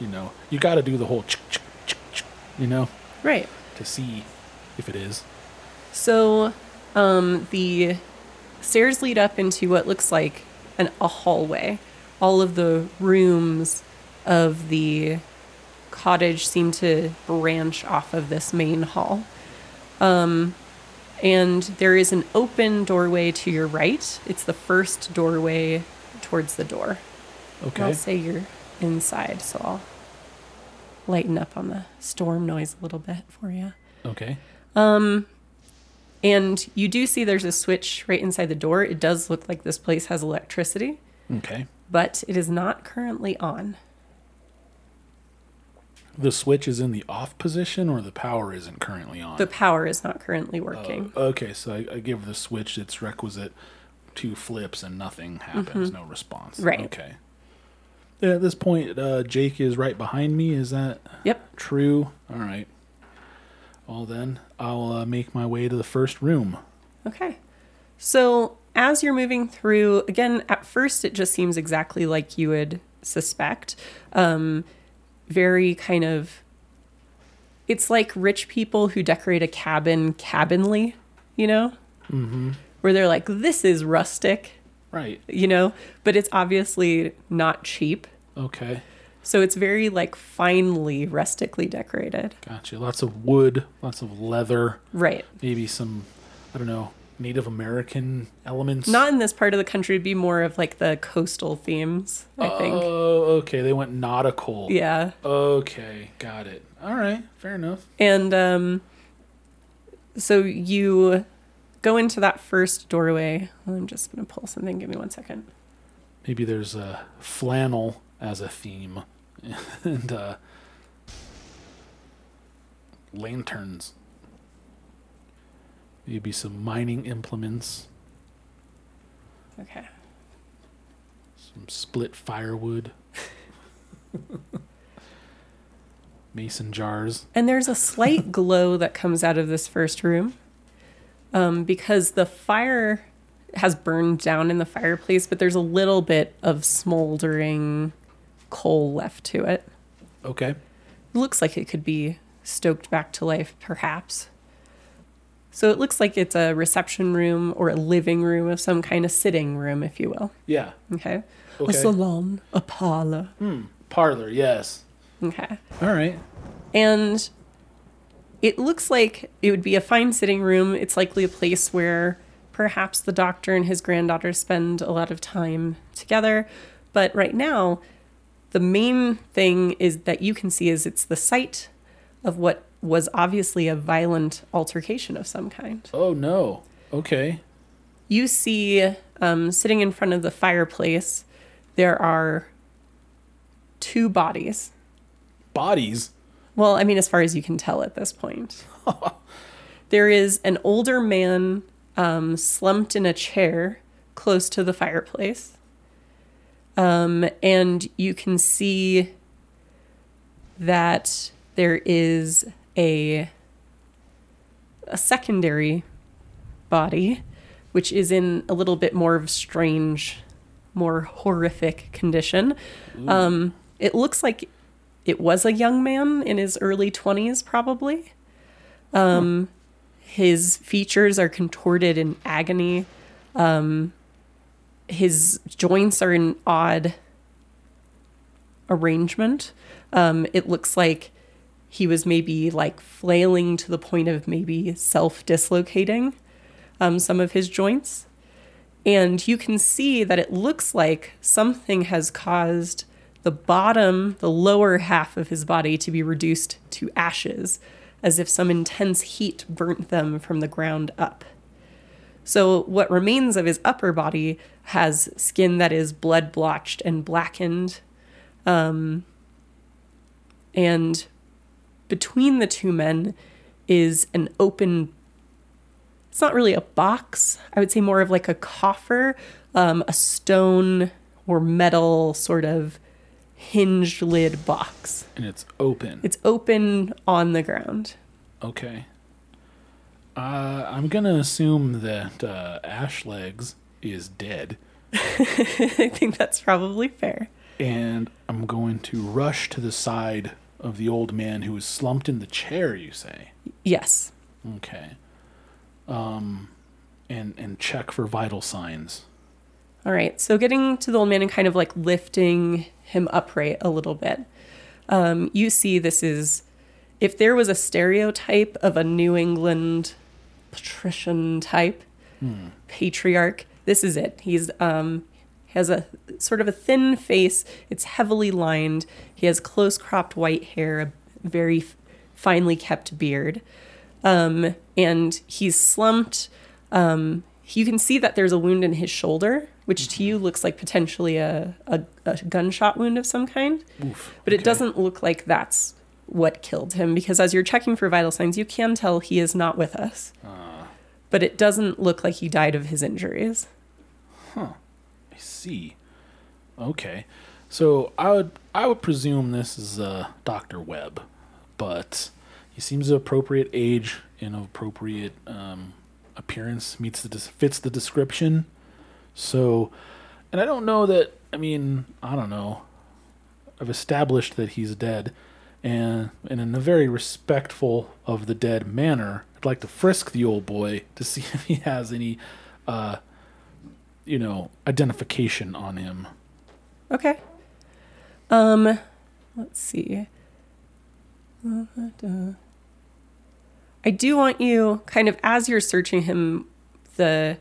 you know, you got to do the whole ch ch ch ch, you know, Right. to see if it is. So um, the stairs lead up into what looks like an, a hallway. All of the rooms of the cottage seem to branch off of this main hall. Um, and there is an open doorway to your right. It's the first doorway towards the door. And Okay. I'll say you're inside, so I'll lighten up on the storm noise a little bit for you. Okay. Um, And you do see there's a switch right inside the door. It does look like this place has electricity, Okay. But it is not currently on. The switch is in the off position, or the power isn't currently on. The power is not currently working. Oh, okay, so I, I give the switch its requisite two flips, and nothing happens. No response. Mm-hmm. Right. Okay. Yeah, at this point, uh, Jake is right behind me. Is that Yep. true? All right. Well, then I'll uh, make my way to the first room. Okay. So as you're moving through, again, at first it just seems exactly like you would suspect. Um, very kind of. It's like rich people who decorate a cabin cabinly, you know? Mm-hmm. Where they're like, this is rustic, Right. you know? But it's obviously not cheap. Okay. So it's very like finely rustically decorated. Gotcha. Lots of wood, lots of leather, Right. maybe some, I don't know, Native American elements. Not in this part of the country, it'd be more of like the coastal themes, I think. Oh, okay. They went nautical. Yeah. Okay, got it. All right, fair enough. And um, so you go into that first doorway. I'm just going to pull something. Give me one second. Maybe there's a flannel as a theme, and uh, lanterns. Maybe some mining implements, Okay. some split firewood, mason jars. And there's a slight glow that comes out of this first room um, because the fire has burned down in the fireplace, but there's a little bit of smoldering coal left to it. Okay. looks like it could be stoked back to life, perhaps. So it looks like it's a reception room or a living room of some kind of sitting room, if you will. Yeah. Okay. Okay. A salon, a parlor. Hmm. Parlor. Yes. Okay. All right. And it looks like it would be a fine sitting room. It's likely a place where perhaps the doctor and his granddaughter spend a lot of time together. But right now, the main thing is that you can see is it's the site of what was obviously a violent altercation of some kind. Oh no. Okay. You see um, sitting in front of the fireplace, there are two bodies. Bodies. Well, I mean, as far as you can tell at this point, there is an older man um, slumped in a chair close to the fireplace. Um, and you can see that there is a a secondary body, which is in a little bit more of strange, more horrific condition. Um, it looks like it was a young man in his early 20s, probably. Um, His features are contorted in agony. Um, his joints are in odd arrangement. Um, it looks like he was maybe like flailing to the point of maybe self dislocating um, some of his joints. And you can see that it looks like something has caused the bottom, the lower half of his body to be reduced to ashes, as if some intense heat burnt them from the ground up. So, what remains of his upper body has skin that is blood blotched and blackened. Um, and between the two men is an open it's not really a box. I would say more of like a coffer um, a stone or metal sort of hinged lid box. And it's open. it's open on the ground. Okay. Uh, I'm gonna assume that uh, Ashlegs is dead, i think that's probably fair. And I'm going to rush to the side of the old man who is slumped in the chair. You say, yes okay, um, and and check for vital signs. All right. So getting to the old man and kind of like lifting him upright a little bit. Um, you see, this is if there was a stereotype of a New England patrician type patriarch, this is it. He's um, has a sort of a thin face. It's heavily lined. He has close cropped white hair, a very f- finely kept beard um, and he's slumped. Um, you can see that there's a wound in his shoulder, which to you looks like potentially a, a, a gunshot wound of some kind. Oof. But it doesn't look like that's what killed him because as you're checking for vital signs, you can tell he is not with us. But it doesn't look like he died of his injuries. I see. Okay, so I would I would presume this is uh, Doctor Webb, but he seems appropriate age and appropriate um, appearance meets the fits the description. So, and I don't know that. I mean, I don't know. I've established that he's dead, and and in a very respectful of the dead manner, I'd like to frisk the old boy to see if he has any, uh, you know, identification on him. Okay. Um, let's see. I do want you kind of as you're searching him, the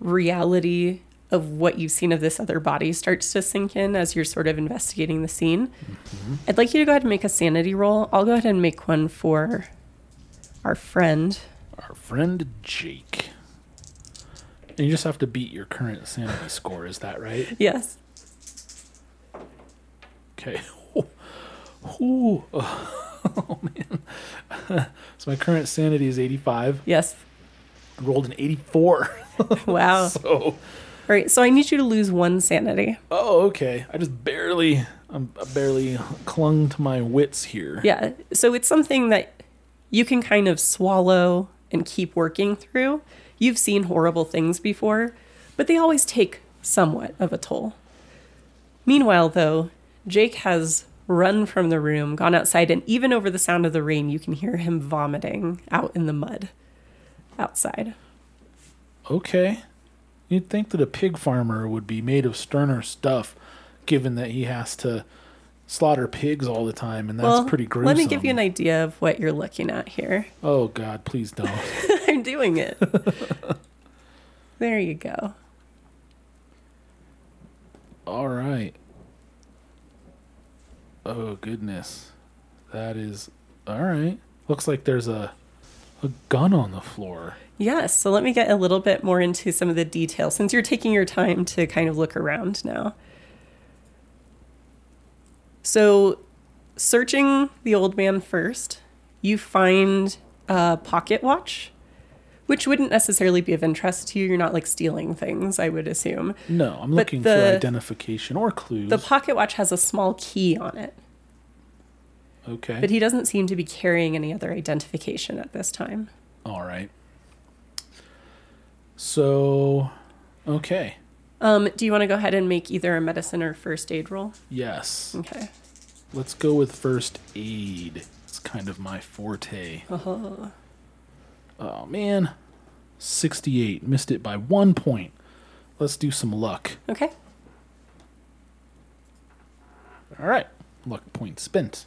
reality of what you've seen of this other body starts to sink in as you're sort of investigating the scene. I'd like you to go ahead and make a sanity roll. I'll go ahead and make one for our friend. Our friend Jake. And you just have to beat your current sanity score, is that right? Yes. Okay. Ooh. Oh, man. so my current sanity is 85. Yes. I rolled an 84. Wow. so, All right. So I need you to lose one sanity. oh, okay. I just barely, I'm I barely clung to my wits here. Yeah. So it's something that you can kind of swallow and keep working through. You've seen horrible things before, but they always take somewhat of a toll. Meanwhile, though, Jake has run from the room, gone outside, and even over the sound of the rain, you can hear him vomiting out in the mud outside. Okay. You'd think that a pig farmer would be made of sterner stuff, given that he has to slaughter pigs all the time, and that's well, pretty gruesome. let me give you an idea of what you're looking at here. Oh God, please don't. Doing it. there you go. all right. Oh goodness, that is all right. Looks like there's a A gun on the floor. Yes, so let me get a little bit more into some of the details since you're taking your time to kind of look around now. So, searching the old man first, you find a pocket watch, which wouldn't necessarily be of interest to you. You're not like stealing things, I would assume. No, I'm But looking the- for identification or clues. The pocket watch has a small key on it, okay. but he doesn't seem to be carrying any other identification at this time. All right. So, okay. Um, do you want to go ahead and make either a medicine or first aid roll? Yes. Okay. Let's go with first aid. It's kind of my forte. Uh-huh. Oh, man. 68. Missed it by one point. Let's do some luck. Okay. All right. Luck point spent.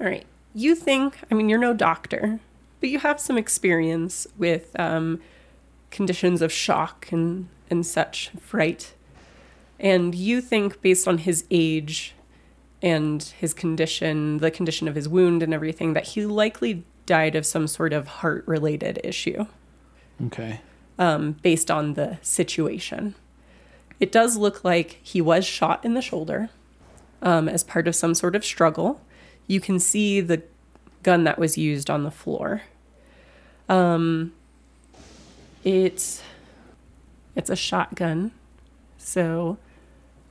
All right. You think, I mean, you're no doctor, but you have some experience with um, conditions of shock and, and such, fright. And you think, based on his age and his condition, the condition of his wound and everything, that he likely died of some sort of heart related issue Okay. um, based on the situation. It does look like he was shot in the shoulder um, as part of some sort of struggle. You can see the gun that was used on the floor. Um, it's it's a shotgun, so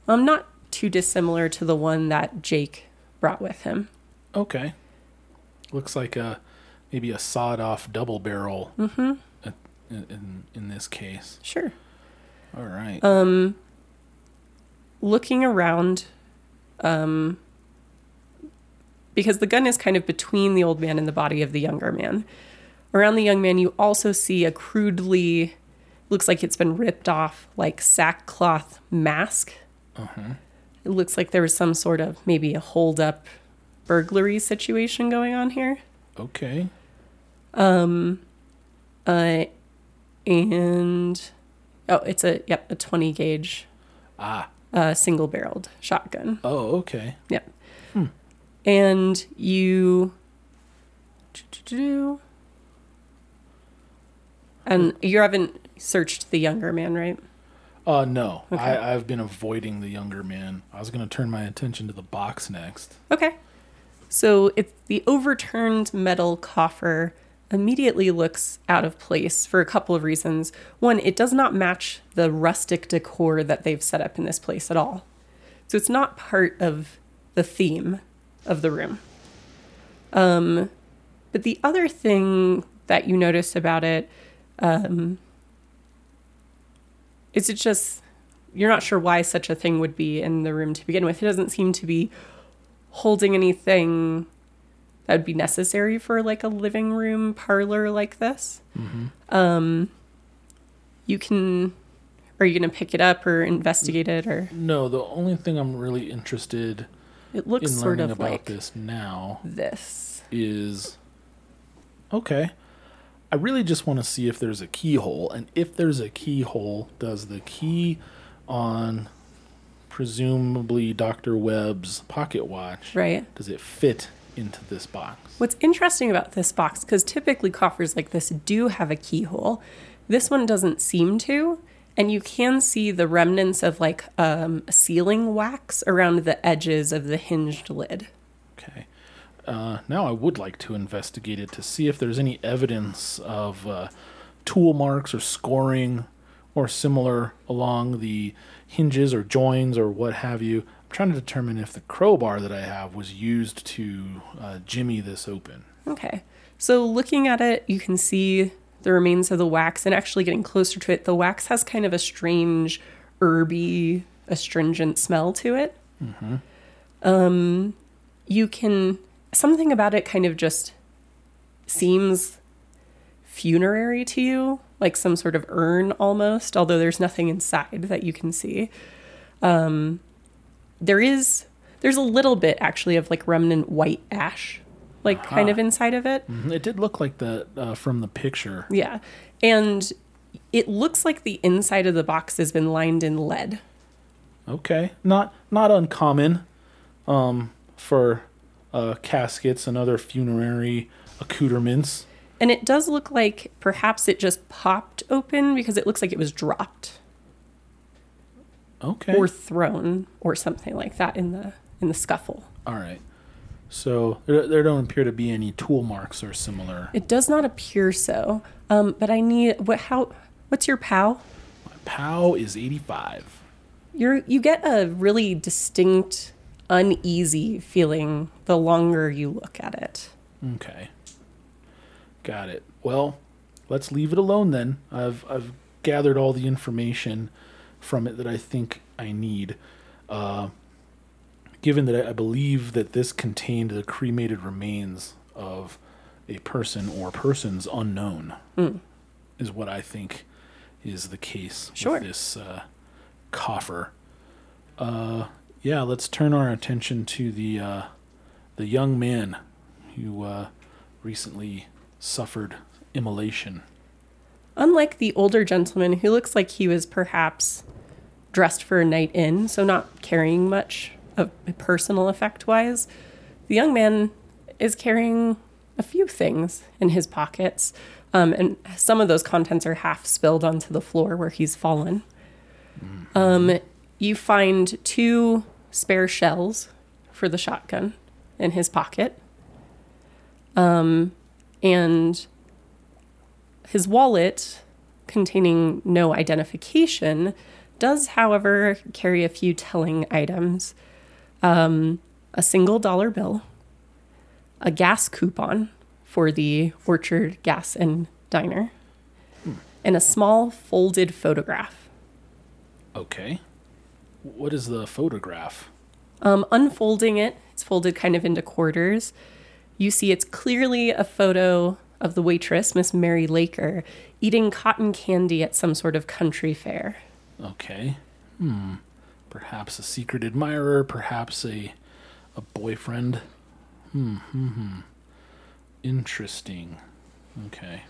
um, not too dissimilar to the one that Jake brought with him. Okay. Looks like a maybe a sawed off double barrel mm-hmm. In, in, this case. Sure. All right. Um, looking around, um, because the gun is kind of between the old man and the body of the younger man. Around the young man, you also see a crudely, looks like it's been ripped off, like sackcloth mask. Uh-huh. It looks like there was some sort of maybe a hold up burglary situation going on here. okay. Um Uh, and oh, it's a yep, a twenty gauge, Ah. uh, single barreled shotgun. Oh, okay. Yep. And you. And you haven't searched the younger man, right? Uh, no. Okay. I, I've been avoiding the younger man. I was going to turn my attention to the box next. Okay. So it's the overturned metal coffer immediately looks out of place for a couple of reasons. One, it does not match the rustic decor that they've set up in this place at all. So it's not part of the theme of the room. Um, but the other thing that you notice about it um, is it just you're not sure why such a thing would be in the room to begin with. It doesn't seem to be holding anything that would be necessary for like a living room parlor like this. Um, you can, are you going to pick it up or investigate it, or No, the only thing I'm really interested it looks in sort of about like this now this. is okay. I really just want to see if there's a keyhole, and if there's a keyhole, does the key on presumably Dr. Webb's pocket watch Right. does it fit into this box? What's interesting about this box, because typically coffers like this do have a keyhole, this one doesn't seem to. And you can see the remnants of like um, sealing wax around the edges of the hinged lid. Okay. Uh, now I would like to investigate it to see if there's any evidence of uh, tool marks or scoring or similar along the hinges or joins or what have you. Trying to determine if the crowbar that I have was used to uh, jimmy this open. Okay. So looking at it, you can see the remains of the wax and actually getting closer to it, the wax has kind of a strange herby, astringent smell to it. Um, you can, something about it kind of just seems funerary to you, like some sort of urn almost, although there's nothing inside that you can see. Um, there is, there's a little bit actually of like remnant white ash, like kind of inside of it. Mhm, It did look like that uh, from the picture. Yeah. And it looks like the inside of the box has been lined in lead. Okay, not not uncommon um, for uh, caskets and other funerary accoutrements. and it does look like perhaps it just popped open because it looks like it was dropped Okay. or thrown or something like that in the in the scuffle. All right. So there, there don't appear to be any tool marks or similar. It does not appear so. Um, but I need what? How? What's your POW? My POW is 85. You're you get a really distinct uneasy feeling the longer you look at it. Okay. Got it. Well, let's leave it alone then. I've I've gathered all the information from it that I think I need. Uh, given that I, I believe that this contained the cremated remains of a person or persons unknown, is what I think is the case Sure. with this uh, coffer. Uh, yeah, let's turn our attention to the uh, the young man who uh, recently suffered immolation. Unlike the older gentleman who looks like he was perhaps dressed for a night in, so not carrying much of personal effect wise, the young man is carrying a few things in his pockets. Um, and some of those contents are half spilled onto the floor where he's fallen. Um, you find two spare shells for the shotgun in his pocket. Um, and his wallet, containing no identification, does, however, carry a few telling items um, a single dollar bill, a gas coupon for the Orchard Gas and Diner, and a small folded photograph. Okay. What is the photograph? Um, unfolding it, it's folded kind of into quarters. You see it's clearly a photo of the waitress, Miss Mary Laker, eating cotton candy at some sort of country fair. Okay. Hmm. Perhaps a secret admirer, perhaps a a boyfriend. Hmm. Hmm. hmm. Interesting. Okay.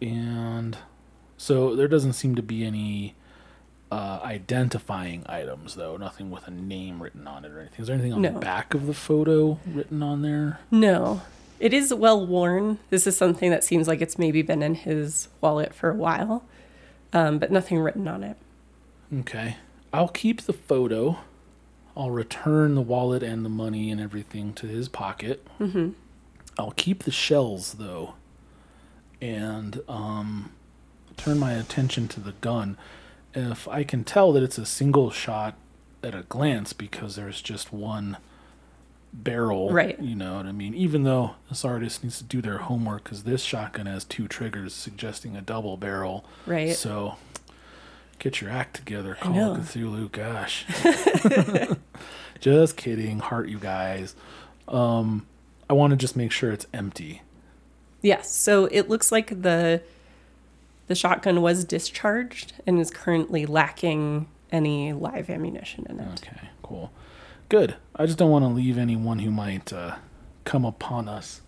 And so there doesn't seem to be any uh, identifying items, though. Nothing with a name written on it or anything. Is there anything on No. the back of the photo written on there? No, it is well worn. This is something that seems like it's maybe been in his wallet for a while, um, but nothing written on it. Okay. I'll keep the photo. I'll return the wallet and the money and everything to his pocket. Mm-hmm. I'll keep the shells though, and um, turn my attention to the gun. If I can tell that it's a single shot at a glance because there's just one barrel, Right. You know what I mean? Even though this artist needs to do their homework because this shotgun has two triggers, suggesting a double barrel. Right. So get your act together, Call of Cthulhu. Gosh. just kidding. Heart you guys. Um, I want to just make sure it's empty. Yes, so it looks like the the shotgun was discharged and is currently lacking any live ammunition in it. Okay, cool. Good. I just don't want to leave anyone who might uh, come upon us,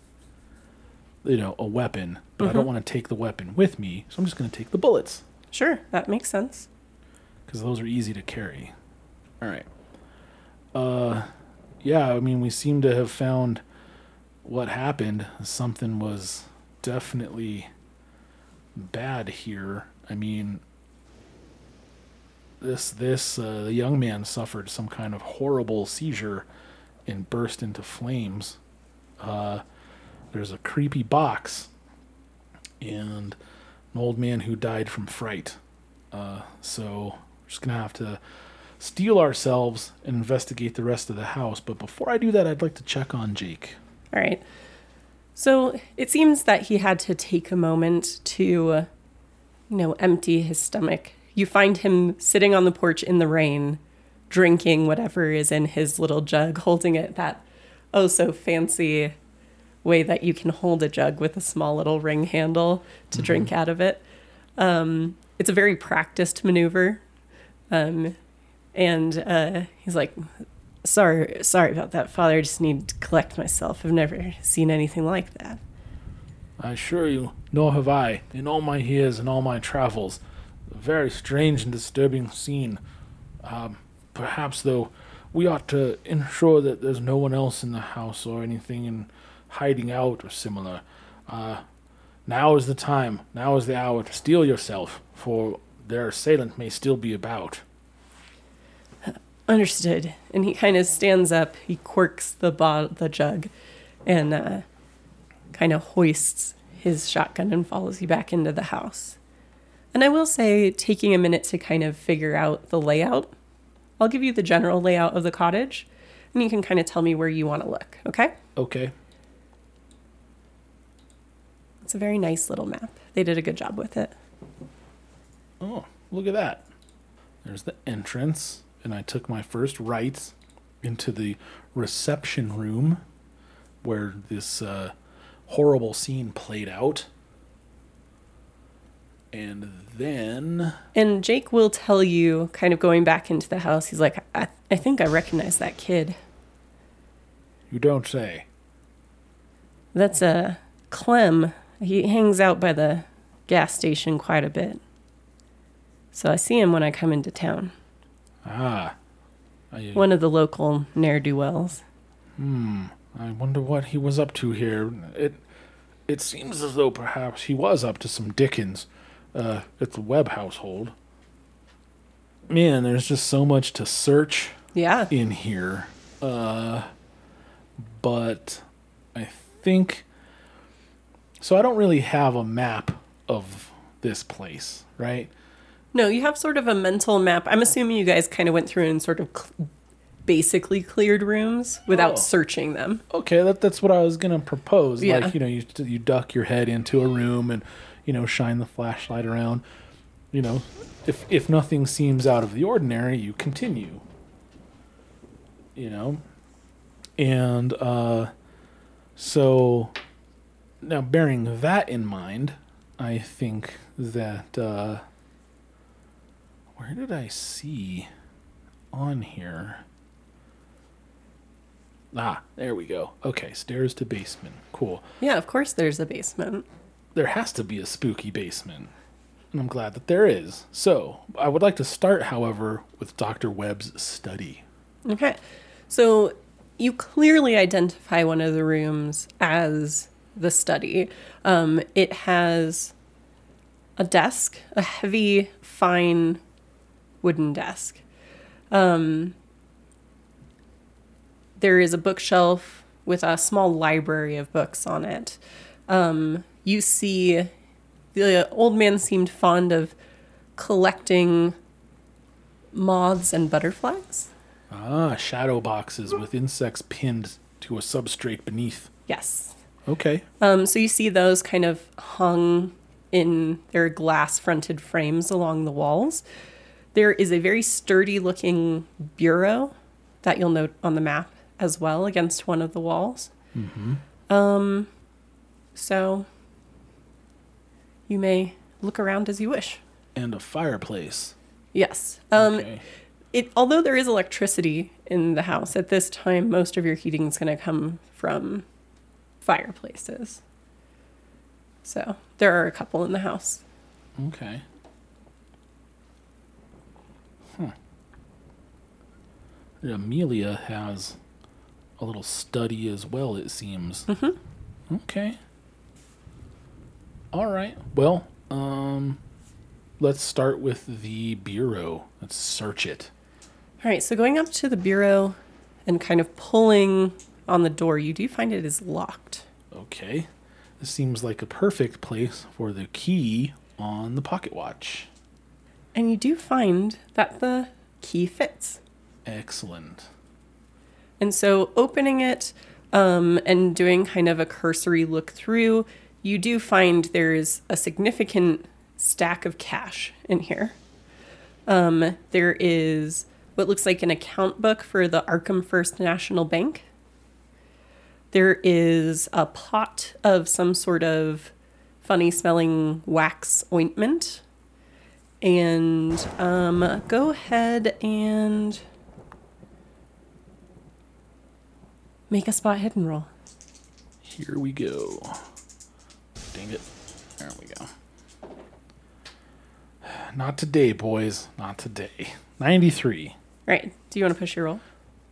you know, a weapon, but I don't want to take the weapon with me, so I'm just going to take the bullets Sure, that makes sense. because those are easy to carry. All right. Uh, yeah. I mean, we seem to have found what happened. Something was definitely bad here. I mean, this this uh, the young man suffered some kind of horrible seizure and burst into flames. Uh, there's a creepy box and an old man who died from fright. Uh, so we're just gonna have to steel ourselves and investigate the rest of the house. But before I do that, I'd like to check on Jake. All right. So it seems that he had to take a moment to, you know, empty his stomach. You find him sitting on the porch in the rain, drinking whatever is in his little jug, holding it that oh so fancy way that you can hold a jug with a small little ring handle to drink out of it. Um, it's a very practiced maneuver. Um, and uh, he's like, sorry, sorry about that, Father. I just need to collect myself. I've never seen anything like that. I assure you, nor have I, in all my years and all my travels. A very strange and disturbing scene. Um, perhaps, though, we ought to ensure that there's no one else in the house or anything, in hiding out or similar. Uh, now is the time, now is the hour to steel yourself, for their assailant may still be about. Understood. And he kind of stands up. He quirks the bo- the jug, and uh, kind of hoists his shotgun and follows you back into the house. And I will say, taking a minute to kind of figure out the layout, I'll give you the general layout of the cottage, and you can kind of tell me where you want to look. Okay? Okay. It's a very nice little map. They did a good job with it. Oh, look at that. There's the entrance, and I took my first right into the reception room where this uh, horrible scene played out. And then, And Jake will tell you, kind of going back into the house, he's like, I, I think I recognize that kid. you don't say. That's a Clem. He hangs out by the gas station quite a bit. So I see him when I come into town. Ah. I, One of the local ne'er do wells. Hmm. I wonder what he was up to here. It it seems as though perhaps he was up to some Dickens uh, at the Webb household. Man, there's just so much to search Yeah. in here. Uh, but I think so. I don't really have a map of this place, right? No, you have sort of a mental map. I'm assuming you guys kind of went through and sort of cl- basically cleared rooms without Oh. searching them. Okay, that, that's what I was gonna propose. Yeah. Like you know, you you duck your head into a room and you know shine the flashlight around. You know, if if nothing seems out of the ordinary, you continue. You know, and uh, so now bearing that in mind, I think that uh, where did I see on here? Ah, there we go. Okay, stairs to basement. Cool. Yeah, of course there's a basement. There has to be a spooky basement. And I'm glad that there is. So, I would like to start, however, with Dr. Webb's study. Okay. So you clearly identify one of the rooms as the study. Um, it has a desk, a heavy, fine wooden desk. Um, there is a bookshelf with a small library of books on it. Um, you see the old man seemed fond of collecting moths and butterflies. Ah, shadow boxes with insects pinned to a substrate beneath. Yes. Okay. Um, so you see those kind of hung in their glass fronted frames along the walls. There is a very sturdy looking bureau that you'll note on the map as well against one of the walls. Um, so you may look around as you wish. And a fireplace. Yes. Um, okay. it although there is electricity in the house at this time, most of your heating is going to come from fireplaces. So there are a couple in the house. Okay. Huh. Amelia has a little study as well, it seems. Mm-hmm. Okay. All right. Well, um, let's start with the bureau. Let's search it. All right, so going up to the bureau and kind of pulling on the door, you do find it is locked. Okay. This seems like a perfect place for the key on the pocket watch. And you do find that the key fits. Excellent. And so opening it um, and doing kind of a cursory look through, you do find there's a significant stack of cash in here. Um, there is what looks like an account book for the Arkham First National Bank. There is a pot of some sort of funny smelling wax ointment. And um, go ahead and make a spot hidden roll. Here we go. Dang it. There we go. Not today, boys. Not today. 93. Right. Do you want to push your roll?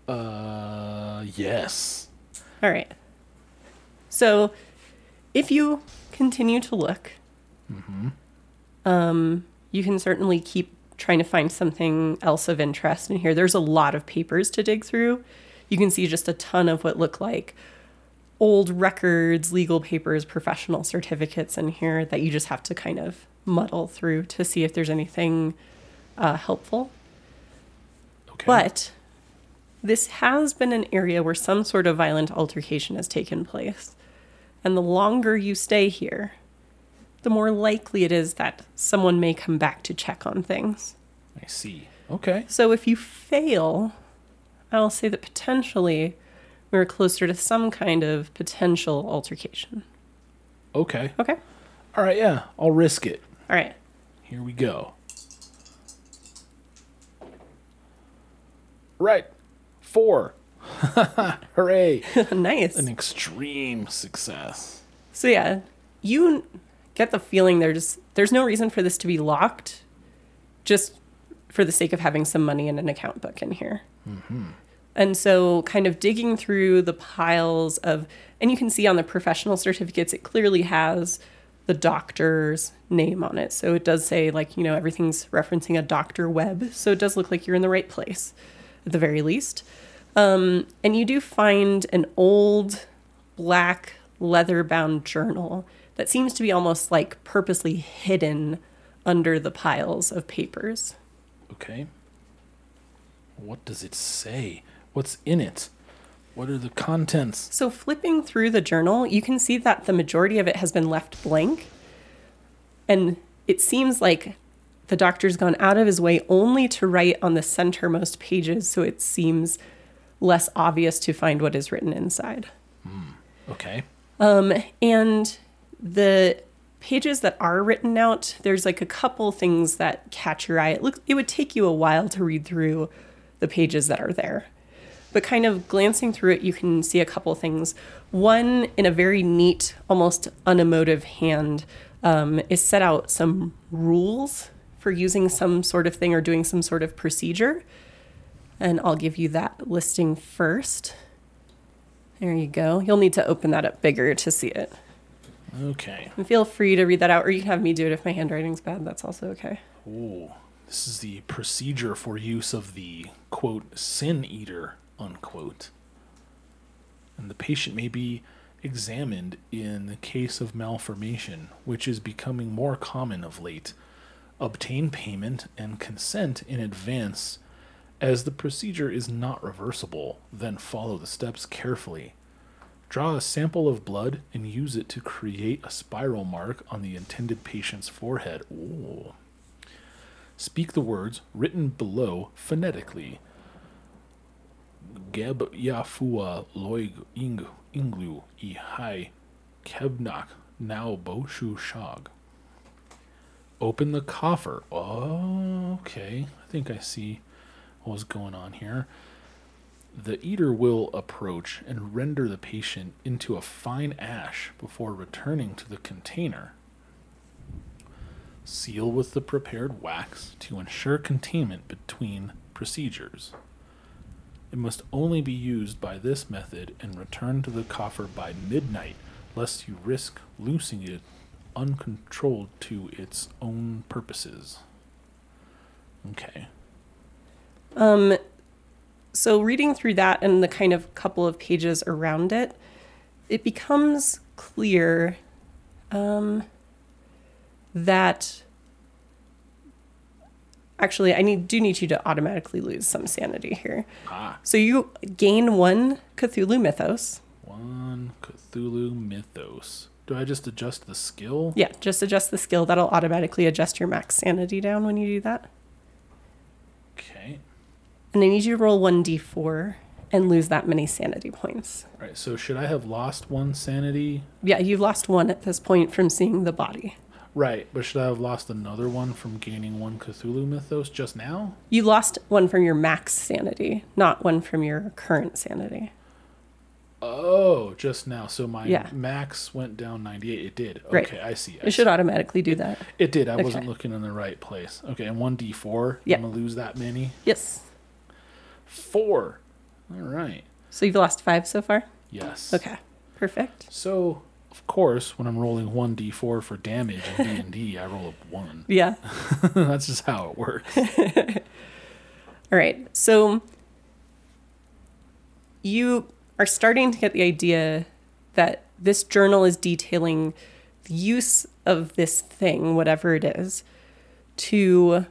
Uh, yes. All right. So if you continue to look, um, you can certainly keep trying to find something else of interest in here. There's a lot of papers to dig through. You can see just a ton of what look like old records, legal papers, professional certificates in here that you just have to kind of muddle through to see if there's anything uh, helpful. Okay. But this has been an area where some sort of violent altercation has taken place. And the longer you stay here, the more likely it is that someone may come back to check on things. I see. Okay. So if you fail, I'll say that potentially we're closer to some kind of potential altercation. Okay. Okay? All right. Yeah. I'll risk it. All right. Here we go. Right. Four. Hooray. nice. An extreme success. So yeah, you get the feeling there's there's no reason for this to be locked, just for the sake of having some money in an account book in here. Mm-hmm. And so, kind of digging through the piles of, and you can see on the professional certificates, it clearly has the doctor's name on it. So it does say like you know everything's referencing a Doctor Webb. So it does look like you're in the right place, at the very least. Um, and you do find an old black leather bound journal that seems to be almost like purposely hidden under the piles of papers. Okay. What does it say? What's in it? What are the contents? So, flipping through the journal, you can see that the majority of it has been left blank. And it seems like the doctor's gone out of his way only to write on the centermost pages so it seems less obvious to find what is written inside. Okay. Um, and the pages that are written out, there's like a couple things that catch your eye. It looks it would take you a while to read through the pages that are there. But kind of glancing through it, you can see a couple things. One, in a very neat, almost unemotive hand, um, is set out some rules for using some sort of thing or doing some sort of procedure. And I'll give you that listing first. There you go. You'll need to open that up bigger to see it. Okay. And feel free to read that out, or you can have me do it if my handwriting's bad. That's also okay. Ooh. This is the procedure for use of the quote sin eater unquote. And the patient may be examined in the case of malformation, which is becoming more common of late. Obtain payment and consent in advance as the procedure is not reversible, then follow the steps carefully. Draw a sample of blood and use it to create a spiral mark on the intended patient's forehead. Ooh. Speak the words written below phonetically. Geb Yafua Loig Ing Inglu I Hai Kebnak Now Boshu Shag. Open the coffer. Oh, okay. I think I see what's going on here. The eater will approach and render the patient into a fine ash before returning to the container. Seal with the prepared wax to ensure containment between procedures. It must only be used by this method and returned to the coffer by midnight, lest you risk loosing it uncontrolled to its own purposes. Okay. Um, so reading through that and the kind of couple of pages around it, it becomes clear um, that actually I need do need you to automatically lose some sanity here. Ah, So you gain one Cthulhu mythos. one Cthulhu mythos. Do I just adjust the skill? Yeah, just adjust the skill. That'll automatically adjust your max sanity down when you do that. Okay. And I need you to roll 1d4 and lose that many sanity points. All right. So should I have lost one sanity? Yeah, you've lost one at this point from seeing the body. Right, but should I have lost another one from gaining one Cthulhu mythos just now? You lost one from your max sanity, not one from your current sanity. Oh, just now. So my Yeah. max went down 98. It did. Right. Okay, I see. I It should see. automatically do that. It did. I wasn't Okay. looking in the right place. Okay, and 1d4. Yeah. I'm going to lose that many. Yes. Four. All right. So you've lost five so far? Yes. Okay. Perfect. So, of course, when I'm rolling 1d4 for damage in D&D, I roll a 1. Yeah. That's just how it works. All right. So you are starting to get the idea that this journal is detailing the use of this thing, whatever it is, to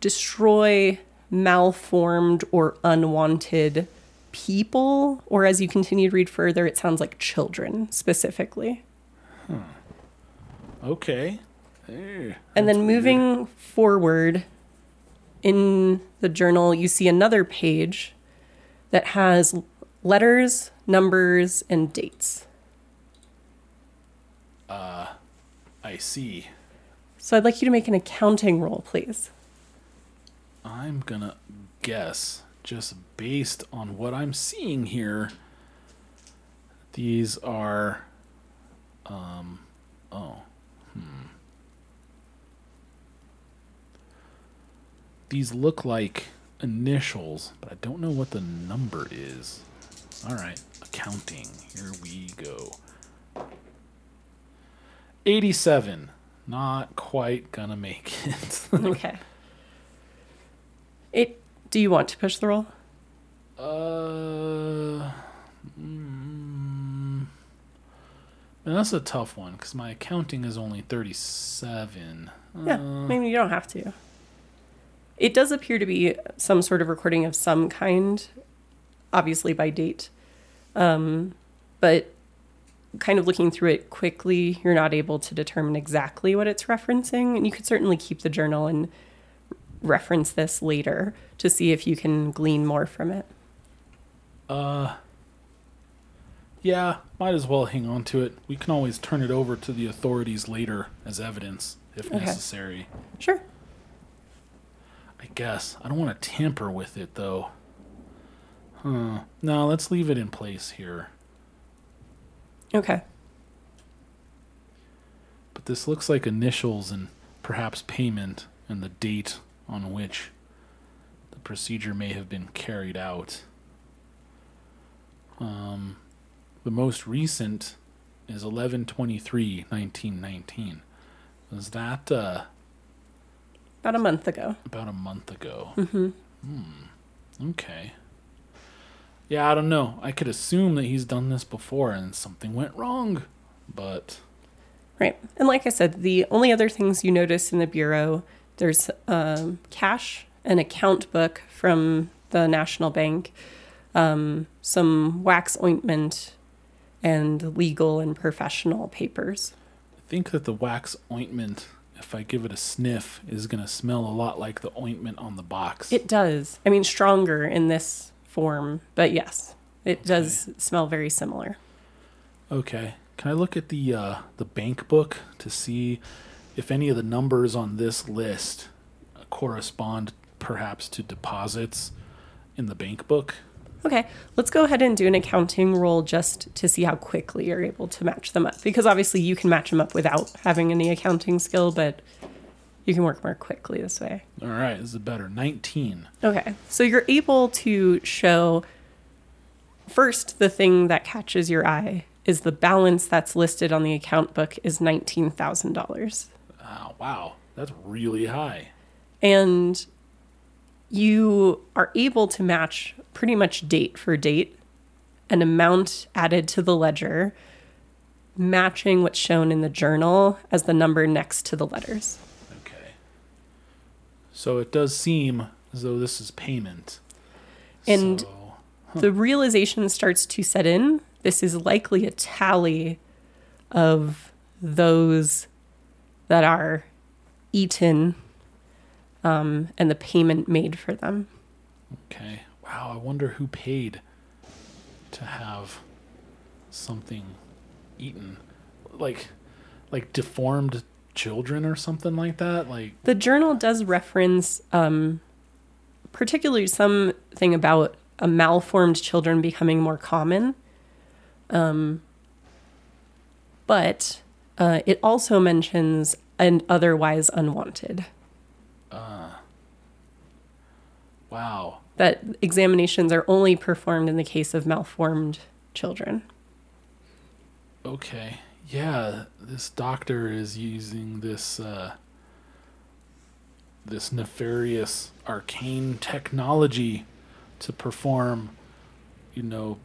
destroy malformed or unwanted people, or as you continue to read further, it sounds like children specifically. Okay. Eh, And that's then weird. moving forward in the journal, you see another page that has letters, numbers, and dates. Uh, I see. So I'd like you to make an accounting roll, please. I'm gonna guess, just based on what I'm seeing here, these are, um, oh, hmm. These look like initials, but I don't know what the number is. All right, accounting. Here we go. 87. Not quite gonna make it. Okay. It. Do you want to push the roll? Uh, mm, that's a tough one because my accounting is only thirty-seven. Yeah, Uh, maybe you don't have to. It does appear to be some sort of recording of some kind, obviously by date. Um, but kind of looking through it quickly, you're not able to determine exactly what it's referencing. And you could certainly keep the journal and reference this later to see if you can glean more from it. Uh, yeah, might as well hang on to it. We can always turn it over to the authorities later as evidence if Okay. necessary. Sure. I guess I don't want to tamper with it though. Huh? No, let's leave it in place here. Okay. But this looks like initials and perhaps payment and the date on which the procedure may have been carried out. Um, the most recent is 1123 1919. Was that uh, About a month ago. about a month ago? Mm-hmm. Hmm. Okay. Yeah, I don't know. I could assume that he's done this before and something went wrong, but Right. And like I said, the only other things you notice in the Bureau, there's um, cash, an account book from the National Bank, um, some wax ointment, and legal and professional papers. I think that the wax ointment, if I give it a sniff, is going to smell a lot like the ointment on the box. It does. I mean, stronger in this form, but yes, it does smell very similar. okay. Can I look at the uh, the bank book to see if any of the numbers on this list correspond perhaps to deposits in the bank book? Okay, let's go ahead and do an accounting roll just to see how quickly you're able to match them up. Because obviously you can match them up without having any accounting skill, but you can work more quickly this way. All right, this is better. 19. Okay, so you're able to show first the thing that catches your eye is the balance that's listed on the account book is $19,000. Oh, ah, wow. That's really high. and you are able to match pretty much date for date an amount added to the ledger matching what's shown in the journal as the number next to the letters Okay. So it does seem as though this is payment. And- So- the realization starts to set in this is likely a tally of those that are eaten um, and the payment made for them Okay. Wow, I wonder who paid to have something eaten. Like like deformed children or something like that? Like The journal does reference, um, particularly something about a malformed children becoming more common. Um, but uh, it also mentions an otherwise unwanted. Wow. That examinations are only performed in the case of malformed children. Okay. Yeah, this doctor is using this uh this nefarious arcane technology to perform you know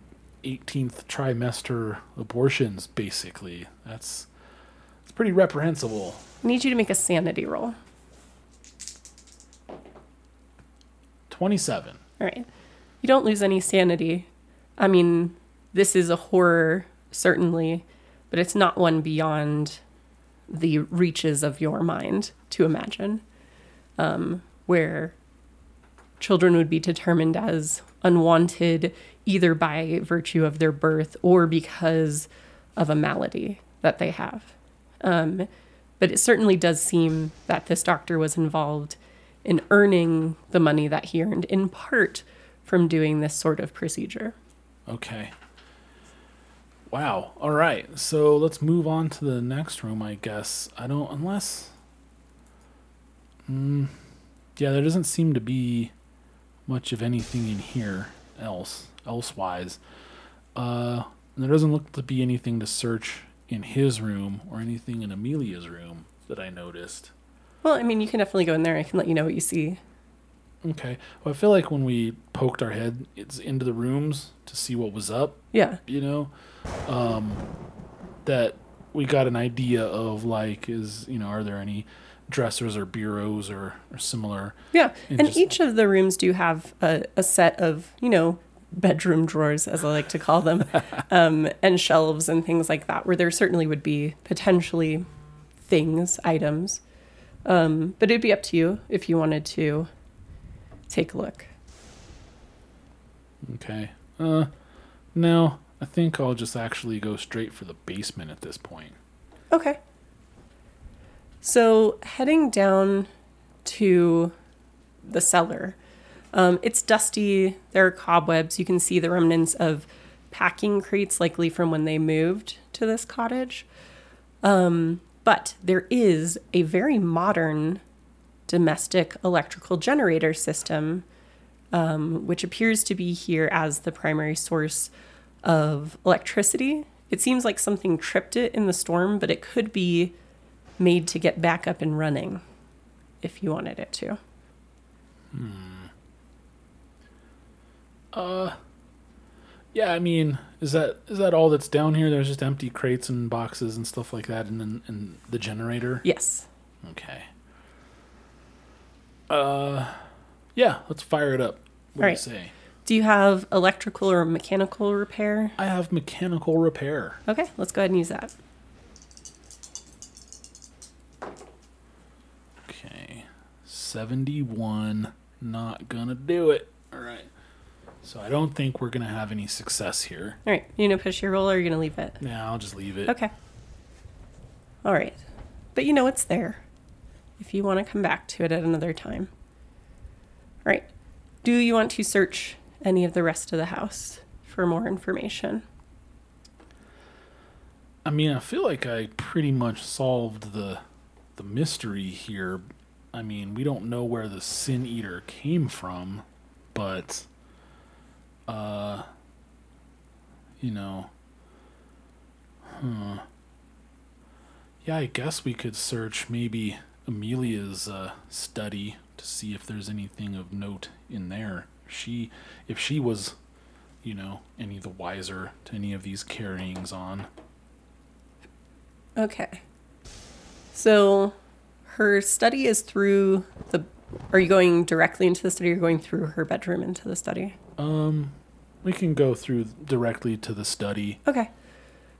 18th trimester abortions basically. That's it's pretty reprehensible. I need you to make a sanity roll. 27. All right. You don't lose any sanity. I mean, this is a horror, certainly, but it's not one beyond the reaches of your mind to imagine, um, where children would be determined as unwanted either by virtue of their birth or because of a malady that they have. Um, but it certainly does seem that this doctor was involved in earning the money that he earned in part from doing this sort of procedure. Okay. Wow. All right. So let's move on to the next room, I guess. I don't, unless. Mm, yeah, there doesn't seem to be much of anything in here else, elsewise. Uh, there doesn't look to be anything to search in his room or anything in Amelia's room that I noticed. Well, I mean, you can definitely go in there. I can let you know what you see. Okay. Well, I feel like when we poked our head it's into the rooms to see what was up, Yeah. you know, um, that we got an idea of like, is, you know, are there any dressers or bureaus or, or similar? Yeah. And And just- each of the rooms do have a, a set of, you know, bedroom drawers, as I like to call them, um, and shelves and things like that, where there certainly would be potentially things, items. Um, but it'd be up to you if you wanted to take a look. Okay. Uh, no, I think I'll just actually go straight for the basement at this point. Okay. So heading down to the cellar, um, it's dusty. There are cobwebs. You can see the remnants of packing crates, likely from when they moved to this cottage. Um, but there is a very modern domestic electrical generator system, um, which appears to be here as the primary source of electricity. It seems like something tripped it in the storm, but it could be made to get back up and running if you wanted it to. Yeah, I mean, is that is that all that's down here? There's just empty crates and boxes and stuff like that, and then and the generator. Yes. Okay. Uh, yeah, let's fire it up. What do you say? Do you have electrical or mechanical repair? I have mechanical repair. Okay, let's go ahead and use that. Okay, seventy-one. Not gonna do it. All right. So I don't think we're gonna have any success here. All right, you gonna push your roll or are you gonna leave it? Yeah, I'll just leave it. Okay. All right, but you know it's there. If you want to come back to it at another time. All right. Do you want to search any of the rest of the house for more information? I mean, I feel like I pretty much solved the the mystery here. I mean, we don't know where the Sin Eater came from, but uh you know, huh. Yeah, I guess we could search maybe Amelia's uh, study to see if there's anything of note in there. She, if she was, you know, any the wiser to any of these carryings on. Okay. So her study is through the. Are you going directly into the study or going through her bedroom into the study? Um, we can go through directly to the study. Okay.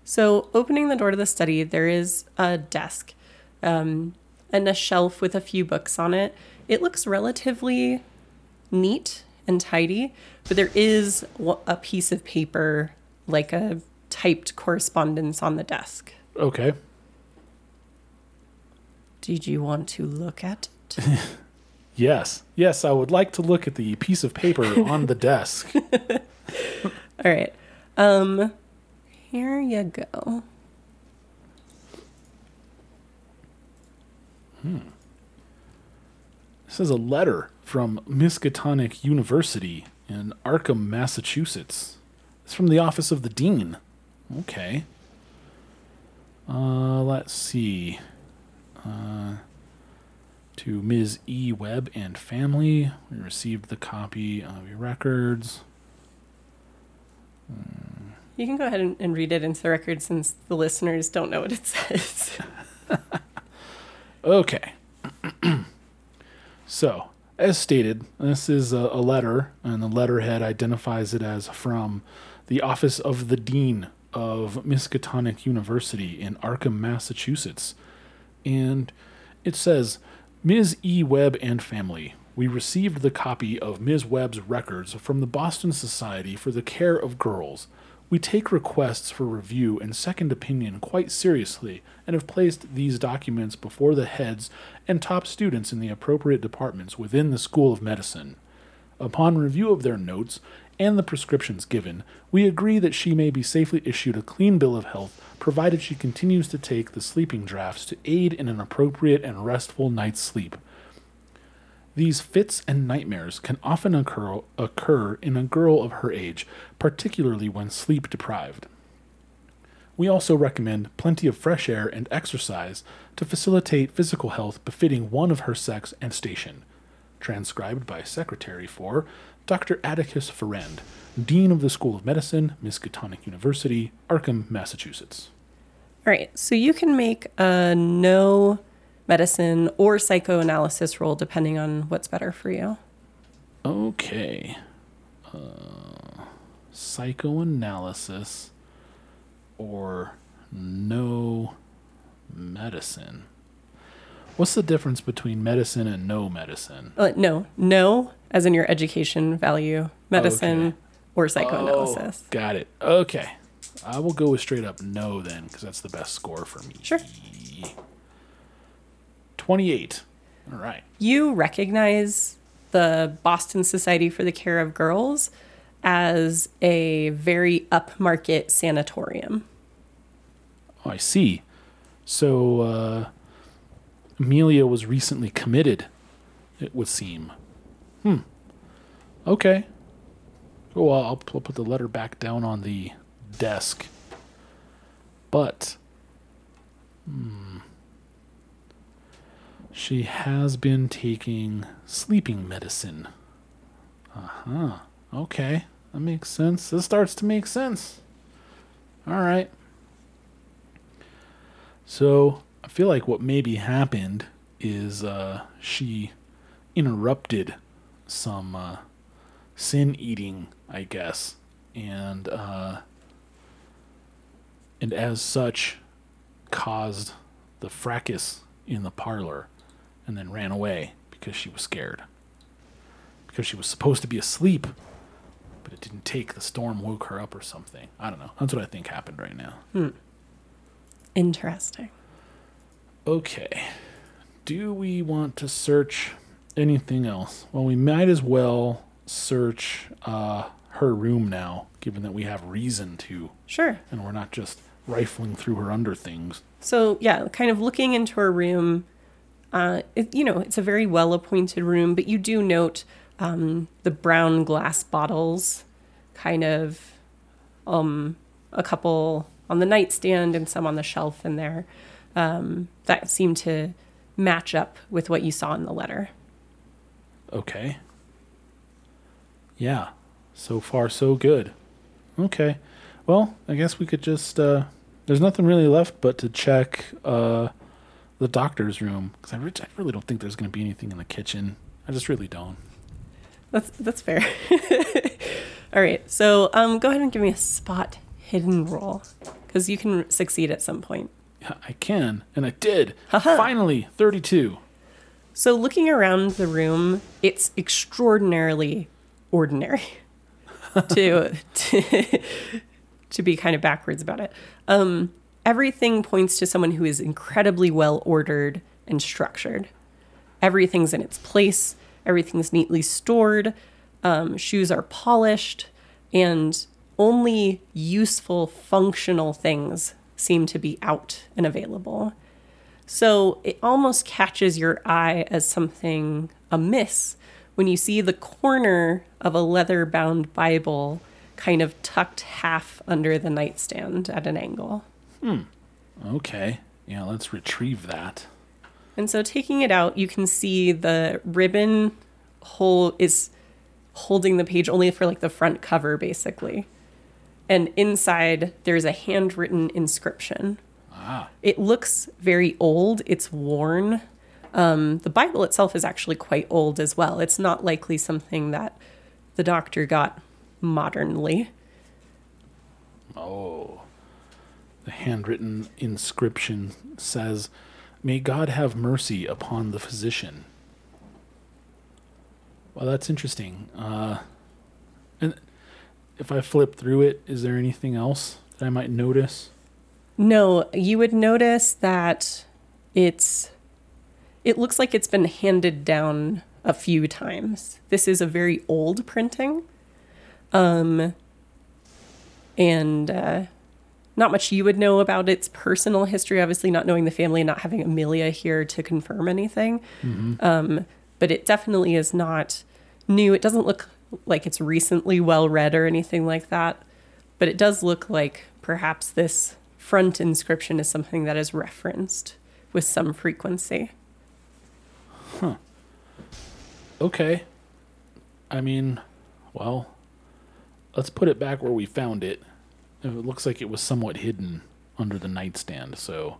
So, opening the door to the study, there is a desk um, and a shelf with a few books on it. It looks relatively neat and tidy, but there is a piece of paper, like a typed correspondence on the desk. Okay. Did you want to look at it? Yes. Yes, I would like to look at the piece of paper on the desk. All right. Um, here you go. This is a letter from Miskatonic University in Arkham, Massachusetts. It's from the office of the dean. Okay. Uh, let's see. Uh, to Ms. E. Webb and family, we received the copy of your records. You can go ahead and, and read it into the record since the listeners don't know what it says. Okay. so, as stated, this is a, a letter, and the letterhead identifies it as from the Office of the Dean of Miskatonic University in Arkham, Massachusetts. And it says, Ms. E. Webb and family, we received the copy of Ms. Webb's records from the Boston Society for the Care of Girls. We take requests for review and second opinion quite seriously and have placed these documents before the heads and top students in the appropriate departments within the School of Medicine. Upon review of their notes and the prescriptions given, we agree that she may be safely issued a clean bill of health provided she continues to take the sleeping drafts to aid in an appropriate and restful night's sleep. These fits and nightmares can often occur, occur in a girl of her age, particularly when sleep deprived. We also recommend plenty of fresh air and exercise to facilitate physical health befitting one of her sex and station. Transcribed by Secretary for Dr. Atticus Ferrand, Dean of the School of Medicine, Miskatonic University, Arkham, Massachusetts. All right, so you can make a Know medicine or psychoanalysis roll depending on what's better for you. Okay. Uh, psychoanalysis or Know medicine. What's the difference between medicine and Know medicine? Uh, no, no, as in your education value, medicine Okay. or psychoanalysis. Oh, got it. Okay. I will go with straight up Know then, because that's the best score for me. Sure. 28. All right. You recognize the Boston Society for the Care of Girls as a very upmarket sanatorium. Oh, I see. So, uh, Amelia was recently committed, it would seem. Hmm. Okay. Oh, well, I'll, put the letter back down on the desk. But, hmm. She has been taking sleeping medicine. Uh huh. Okay. That makes sense. This starts to make sense. All right. So I feel like what maybe happened is uh, she interrupted some uh, sin eating, I guess, and uh, and as such caused the fracas in the parlor, and then ran away because she was scared. Because she was supposed to be asleep, but it didn't take. The storm woke her up or something. I don't know. That's what I think happened right now. Interesting. Okay. Do we want to search anything else? Well, we might as well search uh, her room now, given that we have reason to, Sure. and we're not just rifling through her under things. So yeah, kind of looking into her room. Uh, it, you know, it's a very well appointed room, but you do note um, the brown glass bottles, kind of, um, a couple on the nightstand and some on the shelf in there, um, that seem to match up with what you saw in the letter. Okay. Yeah. So far, so good. Okay. Well, I guess we could just. Uh, there's nothing really left but to check uh, the doctor's room because I, re- I really don't think there's going to be anything in the kitchen. I just really don't. That's that's fair. All right, so um, go ahead and give me a spot hidden roll because you can succeed at some point. Yeah, I can, and I did. Finally, 32. So looking around the room, it's extraordinarily ordinary to, to to be kind of backwards about it. Um, everything points to someone who is incredibly well ordered and structured. Everything's in its place. Everything's neatly stored. Um, shoes are polished, and only useful, functional things seem to be out and available. So it almost catches your eye as something amiss when you see the corner of a leather bound Bible kind of tucked half under the nightstand at an angle. Hmm. Okay. Yeah, let's retrieve that. And so taking it out, you can see the ribbon hole is holding the page only for like the front cover basically. And inside there's a handwritten inscription. Ah. It looks very old, it's worn. Um, the Bible itself is actually quite old as well. It's not likely something that the doctor got modernly. Oh. The handwritten inscription says, May God have mercy upon the physician. Well, that's interesting. Uh, and if I flip through it, is there anything else that I might notice? No, you would notice that it's it looks like it's been handed down a few times. This is a very old printing. Um and uh not much you would know about its personal history, obviously not knowing the family and not having Amelia here to confirm anything. Um, but it definitely is not new. It doesn't look like it's recently well read or anything like that. But it does look like perhaps this front inscription is something that is referenced with some frequency. Huh. Okay. I mean, well, let's put it back where we found it. It looks like it was somewhat hidden under the nightstand, so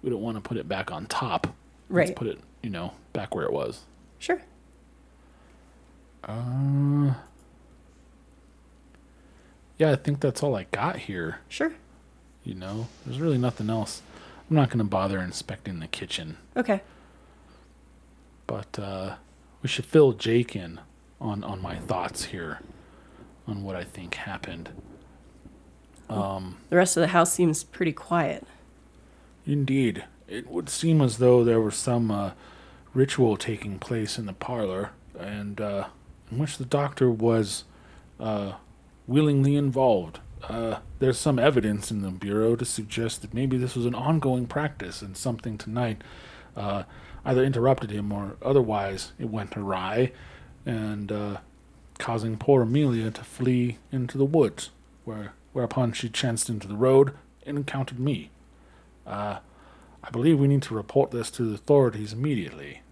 we don't want to put it back on top. Right. Let's put it, you know, back where it was. Sure. Uh, yeah, I think that's all I got here. Sure. You know, there's really nothing else. I'm not going to bother inspecting the kitchen, Okay. but uh, we should fill Jake in on on my thoughts here, on what I think happened. Um, The rest of the house seems pretty quiet. indeed, it would seem as though there was some uh, ritual taking place in the parlor, and uh, in which the doctor was uh, willingly involved. Uh, there's some evidence in the bureau to suggest that maybe this was an ongoing practice, and something tonight uh, either interrupted him or otherwise it went awry, and uh, causing poor Amelia to flee into the woods, where whereupon she chanced into the road and encountered me. Uh, I believe we need to report this to the authorities immediately.